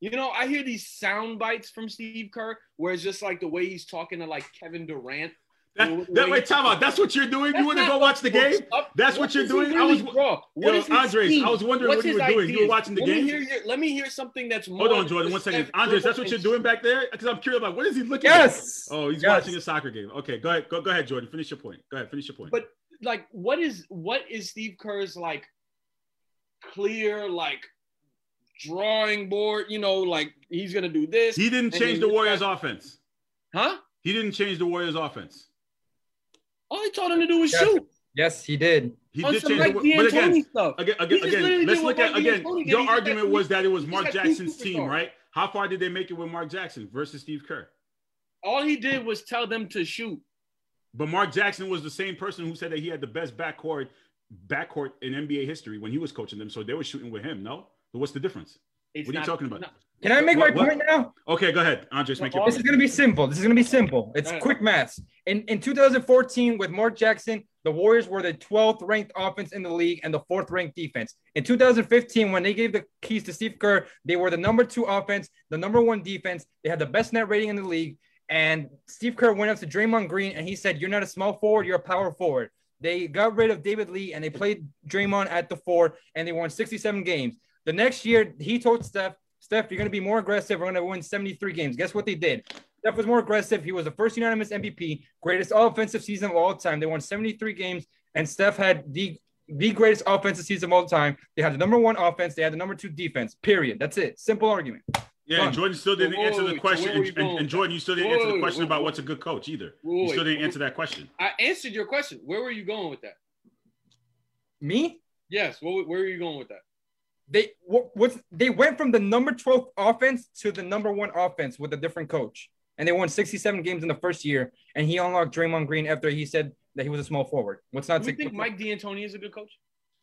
[SPEAKER 6] You know, I hear these sound bites from Steve Kerr where it's just like the way he's talking to like Kevin Durant.
[SPEAKER 2] that, that, wait, time out. That's what you're doing. You want to go watch the game?
[SPEAKER 6] up-
[SPEAKER 2] That's what you're
[SPEAKER 6] is he
[SPEAKER 2] doing? I was-
[SPEAKER 6] bro. What
[SPEAKER 2] Yo, Andres? I was wondering
[SPEAKER 6] What's
[SPEAKER 2] what you were doing. You were watching the
[SPEAKER 6] let
[SPEAKER 2] game?
[SPEAKER 6] Me hear your, let me hear something that's more.
[SPEAKER 2] Hold on, Jordan. One second. Andres, that's what you're doing back there? Because I'm curious about what is he looking at?
[SPEAKER 5] Yes.
[SPEAKER 2] Oh, he's
[SPEAKER 5] Yes.
[SPEAKER 2] watching a soccer game. Okay, go ahead. Go, go ahead, Jordan. Finish your point. Go ahead. Finish your point.
[SPEAKER 6] But like, what is what is Steve Kerr's like clear like drawing board? You know, like he's gonna do this,
[SPEAKER 2] he didn't change the Warriors'
[SPEAKER 6] that-
[SPEAKER 2] offense.
[SPEAKER 6] huh?
[SPEAKER 2] He didn't change the Warriors' offense.
[SPEAKER 6] All he told him to do was
[SPEAKER 5] Yes.
[SPEAKER 6] shoot.
[SPEAKER 5] Yes, he did.
[SPEAKER 2] He
[SPEAKER 6] On
[SPEAKER 2] did
[SPEAKER 6] some
[SPEAKER 2] change
[SPEAKER 6] Mike
[SPEAKER 2] the but again,
[SPEAKER 6] stuff.
[SPEAKER 2] again, again, again let's look at again.
[SPEAKER 6] D'Antoni.
[SPEAKER 2] Your argument was that it was Mark
[SPEAKER 6] just got two
[SPEAKER 2] Jackson's team, right? How far did they make it with Mark Jackson versus Steve Kerr?
[SPEAKER 6] All he did was tell them to shoot.
[SPEAKER 2] But Mark Jackson was the same person who said that he had the best backcourt backcourt in NBA history when he was coaching them. So they were shooting with him. No, so what's the difference?
[SPEAKER 6] It's
[SPEAKER 2] What are you talking about?
[SPEAKER 6] not-
[SPEAKER 5] Can I make
[SPEAKER 2] What-
[SPEAKER 5] my
[SPEAKER 2] what-
[SPEAKER 5] point now?
[SPEAKER 2] Okay, go ahead, Andres. Make your
[SPEAKER 5] This is gonna be simple. This is gonna be simple. It's quick maths. In in 2014, with Mark Jackson, the Warriors were the 12th ranked offense in the league and the fourth ranked defense. In 2015, when they gave the keys to Steve Kerr, they were the number two offense, the number one defense. They had the best net rating in the league. And Steve Kerr went up to Draymond Green and he said, "You're not a small forward. You're a power forward." They got rid of David Lee and they played Draymond at the four and they won 67 games. The next year, he told Steph, Steph, you're going to be more aggressive. We're going to win 73 games. Guess what they did? Steph was more aggressive. He was the first unanimous MVP, greatest offensive season of all time. They won 73 games, and Steph had the the greatest offensive season of all time. They had the number one offense. They had the number two defense. Period. That's it. Simple argument.
[SPEAKER 2] Yeah, and Jordan still didn't
[SPEAKER 6] Whoa,
[SPEAKER 2] answer the
[SPEAKER 6] wait, so
[SPEAKER 2] question. And,
[SPEAKER 6] were you going
[SPEAKER 2] and- and Jordan, you still didn't
[SPEAKER 6] Whoa,
[SPEAKER 2] answer the question
[SPEAKER 6] wait,
[SPEAKER 2] about what's a good coach either.
[SPEAKER 6] Whoa,
[SPEAKER 2] You still didn't
[SPEAKER 6] whoa.
[SPEAKER 2] answer that question.
[SPEAKER 6] I answered your question. Where were you going with that?
[SPEAKER 5] Me?
[SPEAKER 6] Yes. What, where were you going with that?
[SPEAKER 5] They what, what's they went from the number 12 offense to the number one offense with a different coach. And they won 67 games in the first year. And he unlocked Draymond Green after he said that he was a small forward. What's not
[SPEAKER 6] Do you think Mike D'Antoni is a good coach?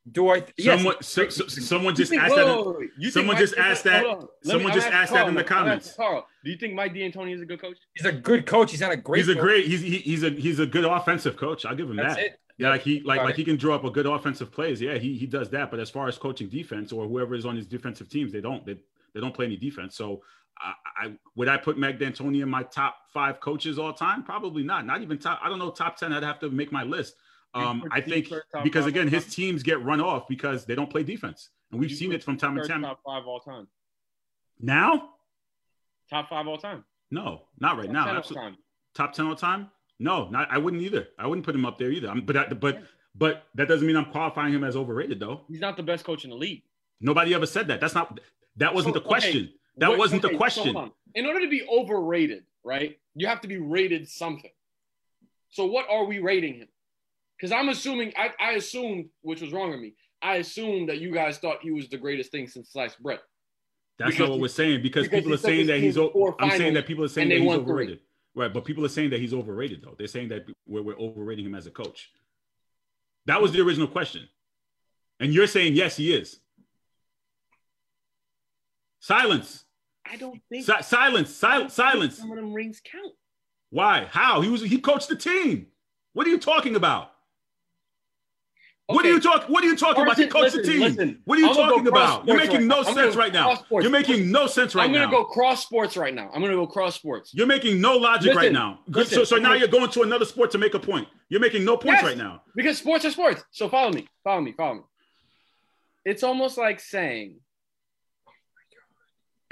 [SPEAKER 5] do I yes.
[SPEAKER 2] Someone, so, so- someone just
[SPEAKER 6] think-
[SPEAKER 2] asked
[SPEAKER 6] whoa,
[SPEAKER 2] that.
[SPEAKER 6] whoa, whoa. You
[SPEAKER 2] someone
[SPEAKER 6] Mike-
[SPEAKER 2] just asked that-
[SPEAKER 6] hold on. Let me-
[SPEAKER 2] someone just
[SPEAKER 6] asking
[SPEAKER 2] asked that in the comments.
[SPEAKER 6] Carl, do you think Mike D'Antoni is a good coach?
[SPEAKER 5] He's a good coach. He's not a great
[SPEAKER 2] He's a
[SPEAKER 5] coach.
[SPEAKER 2] great. He's he, he's a he's a good offensive coach. I'll give him
[SPEAKER 5] That's
[SPEAKER 2] that.
[SPEAKER 5] it.
[SPEAKER 2] Yeah, like he like like he can draw up a good offensive plays. Yeah, he he does that. But as far as coaching defense or whoever is on his defensive teams, they don't they, they don't play any defense. So I, I would I put Mike D'Antoni in my top five coaches all time? Probably not. Not even top. I don't know top ten. I'd have to make my list. Um, I think because again, his teams get run off because they don't play defense, and we've seen it from time to time.
[SPEAKER 6] top five all time.
[SPEAKER 2] Now,
[SPEAKER 6] Top five all time.
[SPEAKER 2] No, not right
[SPEAKER 6] Top
[SPEAKER 2] now.
[SPEAKER 6] 10 all
[SPEAKER 2] Absolutely. Top ten all time? No, not. I wouldn't either. I wouldn't put him up there either. I'm, but I, but but that doesn't mean I'm qualifying him as overrated though.
[SPEAKER 6] He's not the best coach in the league.
[SPEAKER 2] Nobody ever said that. That's not. That wasn't
[SPEAKER 6] So,
[SPEAKER 2] the question.
[SPEAKER 6] okay,
[SPEAKER 2] that
[SPEAKER 6] What-
[SPEAKER 2] wasn't
[SPEAKER 6] okay,
[SPEAKER 2] the question.
[SPEAKER 6] on. In order to be overrated, right, you have to be rated something. So what are we rating him? Because I'm assuming, I, I assumed, which was wrong of me, I assumed that you guys thought he was the greatest thing since sliced bread.
[SPEAKER 2] That's
[SPEAKER 6] Because
[SPEAKER 2] not what we're saying because,
[SPEAKER 6] because
[SPEAKER 2] people are saying that he's. I'm saying that people are saying that he's
[SPEAKER 6] overrated. three.
[SPEAKER 2] Right, but people are saying that he's overrated though. They're saying that we're, we're overrating him as a coach. That was the original question, and you're saying yes, he is. Silence.
[SPEAKER 6] I don't think
[SPEAKER 2] Si- silence. Sil- silence.
[SPEAKER 6] some of them rings count.
[SPEAKER 2] Why? How? He was. He coached the team. What are you talking about? What are you talking? What are you talking about? He
[SPEAKER 6] Listen,
[SPEAKER 2] the team.
[SPEAKER 6] listen.
[SPEAKER 2] What are you
[SPEAKER 6] I'm gonna go
[SPEAKER 2] talking about? You're making no. Sense right now. You're making no sense right now.
[SPEAKER 6] I'm gonna go cross sports right now. I'm gonna go cross sports.
[SPEAKER 2] You're making no logic right now. Good. so, so now you're going to another sport to make a point. You're making no points
[SPEAKER 6] Yes.
[SPEAKER 2] right now.
[SPEAKER 6] Because sports are sports. So follow me. Follow me. Follow me. It's almost like saying. *laughs*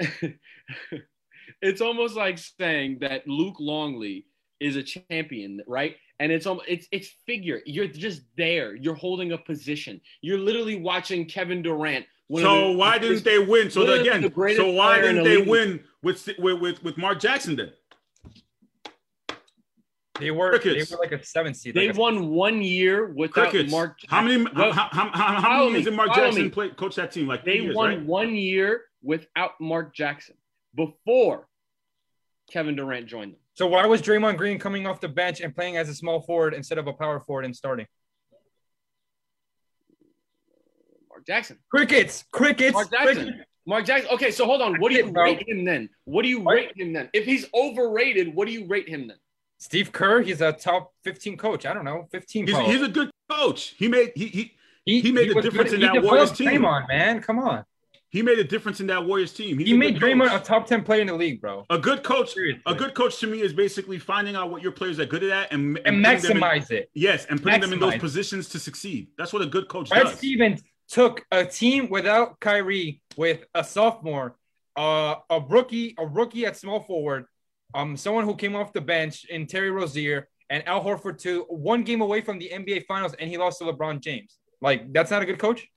[SPEAKER 6] it's almost like saying that Luke Longley is a champion, right? And it's almost it's it's figure. You're just there. You're holding a position. You're literally watching Kevin Durant. one
[SPEAKER 2] So
[SPEAKER 6] the-
[SPEAKER 2] why didn't they win? So
[SPEAKER 6] literally
[SPEAKER 2] again,
[SPEAKER 6] the
[SPEAKER 2] so why didn't they
[SPEAKER 6] league.
[SPEAKER 2] win with with with, with Mark Jackson then?
[SPEAKER 5] They were
[SPEAKER 2] Crickets.
[SPEAKER 5] they were like a seven seed.
[SPEAKER 6] They
[SPEAKER 5] like a-
[SPEAKER 6] won one year without
[SPEAKER 2] Crickets.
[SPEAKER 6] Mark.
[SPEAKER 2] how many
[SPEAKER 6] Well,
[SPEAKER 2] how, how, how, how many years
[SPEAKER 6] me,
[SPEAKER 2] did Mark Jackson
[SPEAKER 6] me.
[SPEAKER 2] play coach that team? Like
[SPEAKER 6] They
[SPEAKER 2] years,
[SPEAKER 6] won
[SPEAKER 2] right?
[SPEAKER 6] one year without Mark Jackson before Kevin Durant joined them.
[SPEAKER 5] So why was Draymond Green coming off the bench and playing as a small forward instead of a power forward and starting?
[SPEAKER 6] Mark Jackson.
[SPEAKER 5] Crickets, crickets.
[SPEAKER 6] Mark Jackson.
[SPEAKER 5] crickets.
[SPEAKER 6] Mark Jackson. Okay, so hold on. What do you
[SPEAKER 5] it,
[SPEAKER 6] rate him then? What do you
[SPEAKER 5] What?
[SPEAKER 6] rate him then? If he's overrated, what do you rate him then?
[SPEAKER 5] Steve Kerr, he's a top 15 coach. I don't know, 15.
[SPEAKER 2] He's, he's a good coach. He made he he he made a difference
[SPEAKER 5] good-
[SPEAKER 2] in
[SPEAKER 5] he
[SPEAKER 2] that Warriors team.
[SPEAKER 5] Draymond, man, come on.
[SPEAKER 2] He made a difference in that Warriors team. He's
[SPEAKER 5] He made Draymond
[SPEAKER 2] coach.
[SPEAKER 5] a top 10 player in the league, bro.
[SPEAKER 2] A good coach,
[SPEAKER 5] Seriously.
[SPEAKER 2] a good coach to me is basically finding out what your players are good at and,
[SPEAKER 5] And
[SPEAKER 2] putting them in-
[SPEAKER 5] maximize it.
[SPEAKER 2] yes, and putting them in those positions to succeed. That's what a good coach
[SPEAKER 5] Brad
[SPEAKER 2] does.
[SPEAKER 5] Stevens took a team without Kyrie with a sophomore, uh, a rookie, a rookie at small forward, um, someone who came off the bench in Terry Rozier and Al Horford to one game away from the NBA Finals, and he lost to LeBron James. Like that's not a good coach.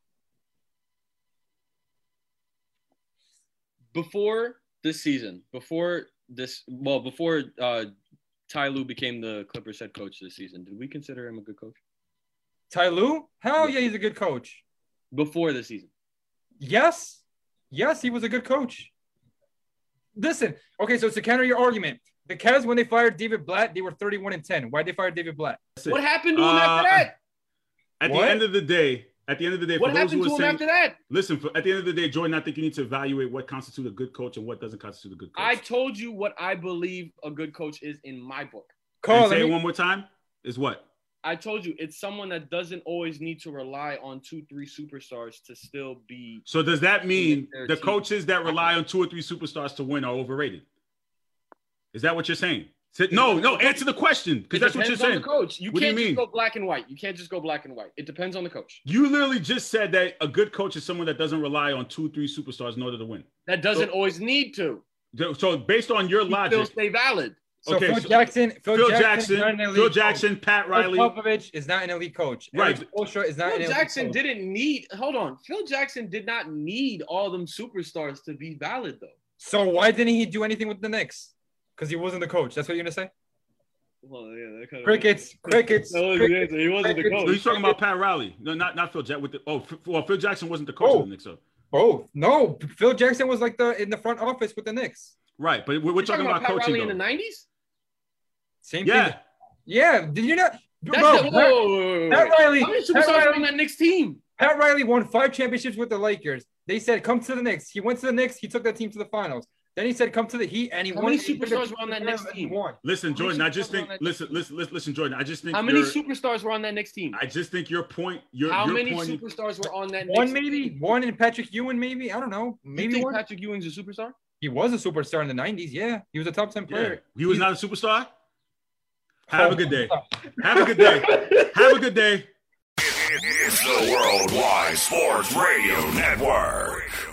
[SPEAKER 6] Before this season, before this, well, before uh, Ty Lue became the Clippers head coach this season, did we consider him a good coach?
[SPEAKER 5] Ty Lue? Hell yeah, he's a good coach.
[SPEAKER 6] Before the season,
[SPEAKER 5] Yes, yes, he was a good coach. Listen, okay, so to counter your argument, the Cavs when they fired David Blatt, they were 31 and 10. Why did they fire David Blatt?
[SPEAKER 6] What happened to him
[SPEAKER 2] Uh,
[SPEAKER 6] after that?
[SPEAKER 2] At
[SPEAKER 5] What?
[SPEAKER 2] the end of the day, at the end of the day,
[SPEAKER 6] What
[SPEAKER 2] for those
[SPEAKER 6] happened
[SPEAKER 2] who
[SPEAKER 6] to
[SPEAKER 2] are
[SPEAKER 6] him
[SPEAKER 2] saying,
[SPEAKER 6] after that?
[SPEAKER 2] listen, for, at the end of the day, Jordan, I think you need to evaluate what constitutes a good coach and what doesn't constitute a good coach.
[SPEAKER 6] I told you what I believe a good coach is in my book.
[SPEAKER 5] Carl,
[SPEAKER 2] and say
[SPEAKER 5] me-
[SPEAKER 2] it one more time. Is what?
[SPEAKER 6] I told you it's someone that doesn't always need to rely on two, three superstars to still be.
[SPEAKER 2] So does that mean the
[SPEAKER 6] team.
[SPEAKER 2] coaches that rely on two or three superstars to win are overrated? Is that what you're saying? Say- No, no. Answer the question because that's what you're
[SPEAKER 6] depends on
[SPEAKER 2] saying.
[SPEAKER 6] the coach. You
[SPEAKER 2] What
[SPEAKER 6] can't
[SPEAKER 2] mean?
[SPEAKER 6] just go black and white. You can't just go black and white. It depends on the coach.
[SPEAKER 2] You literally just said that a good coach is someone that doesn't rely on two, three superstars in order to win.
[SPEAKER 6] That doesn't always need to.
[SPEAKER 2] So based on your
[SPEAKER 6] He still stay valid.
[SPEAKER 5] So
[SPEAKER 2] Okay,
[SPEAKER 5] Phil
[SPEAKER 2] so-
[SPEAKER 5] Jackson, Phil,
[SPEAKER 2] Phil
[SPEAKER 5] Jackson,
[SPEAKER 2] Jackson,
[SPEAKER 5] is not an elite
[SPEAKER 2] Phil
[SPEAKER 5] coach.
[SPEAKER 2] Jackson, Pat
[SPEAKER 5] Phil
[SPEAKER 2] Riley.
[SPEAKER 5] Popovich is not an elite coach.
[SPEAKER 2] Right.
[SPEAKER 5] Erik Spoelstra is not
[SPEAKER 6] Phil
[SPEAKER 5] an elite
[SPEAKER 6] Jackson
[SPEAKER 5] coach.
[SPEAKER 6] didn't need. Hold on. Phil Jackson did not need all them superstars to be valid, though.
[SPEAKER 5] So why didn't he do anything with the Knicks? Because he wasn't the coach. That's what you're gonna say?
[SPEAKER 6] Well, yeah, that kind
[SPEAKER 5] Crickets, *laughs* crickets.
[SPEAKER 6] That was
[SPEAKER 5] crickets.
[SPEAKER 6] He wasn't the
[SPEAKER 5] Crickets.
[SPEAKER 2] So
[SPEAKER 6] coach.
[SPEAKER 2] he's talking about Pat Riley. No, not not Phil Jackson. With the, oh, F- well, Phil Jackson wasn't the coach
[SPEAKER 5] Oh.
[SPEAKER 2] of the oh. Knicks, so
[SPEAKER 5] Both. No, Phil Jackson was like the in the front office with the Knicks.
[SPEAKER 2] right. But we're, we're
[SPEAKER 6] You're
[SPEAKER 2] talking, about,
[SPEAKER 6] Pat
[SPEAKER 2] coaching
[SPEAKER 6] Riley in the '90s.
[SPEAKER 5] Same
[SPEAKER 2] yeah,
[SPEAKER 5] thing. Yeah. Did you not?
[SPEAKER 6] That's
[SPEAKER 5] Bro,
[SPEAKER 6] the,
[SPEAKER 5] Pat,
[SPEAKER 6] whoa, whoa, whoa, whoa,
[SPEAKER 5] Pat. Riley.
[SPEAKER 6] How many
[SPEAKER 5] Pat
[SPEAKER 6] superstars
[SPEAKER 5] Riley,
[SPEAKER 6] on that Knicks team?
[SPEAKER 5] Pat Riley won five championships with the Lakers. They said, "Come to the Knicks." He went to the Knicks. He took that team to the finals. Then he said, "Come to the Heat," and he
[SPEAKER 6] How
[SPEAKER 5] won.
[SPEAKER 6] many
[SPEAKER 5] he took the
[SPEAKER 6] superstars were on that
[SPEAKER 5] the
[SPEAKER 6] Knicks
[SPEAKER 5] finals and he
[SPEAKER 6] team?
[SPEAKER 5] won.
[SPEAKER 2] listen, Jordan. I just
[SPEAKER 6] superstars were on
[SPEAKER 2] think listen, listen, listen, listen, Jordan. I just think
[SPEAKER 6] How many superstars were on that Knicks team?
[SPEAKER 2] I just think your point. Your
[SPEAKER 6] How
[SPEAKER 2] your
[SPEAKER 6] many
[SPEAKER 2] point.
[SPEAKER 6] superstars were on that
[SPEAKER 5] One
[SPEAKER 6] Knicks
[SPEAKER 5] maybe,
[SPEAKER 6] team?
[SPEAKER 5] one and Patrick Ewing maybe. I don't know.
[SPEAKER 6] You
[SPEAKER 5] Maybe
[SPEAKER 6] think
[SPEAKER 5] one.
[SPEAKER 6] Patrick Ewing's a superstar?
[SPEAKER 5] He was a superstar in the '90s. Yeah, he was a top ten
[SPEAKER 2] yeah,
[SPEAKER 5] player.
[SPEAKER 2] he was
[SPEAKER 5] He's-
[SPEAKER 2] not a superstar. Have a good day. Oh. Have a good day. *laughs* Have a good day.
[SPEAKER 1] It's the Worldwide Sports Radio Network.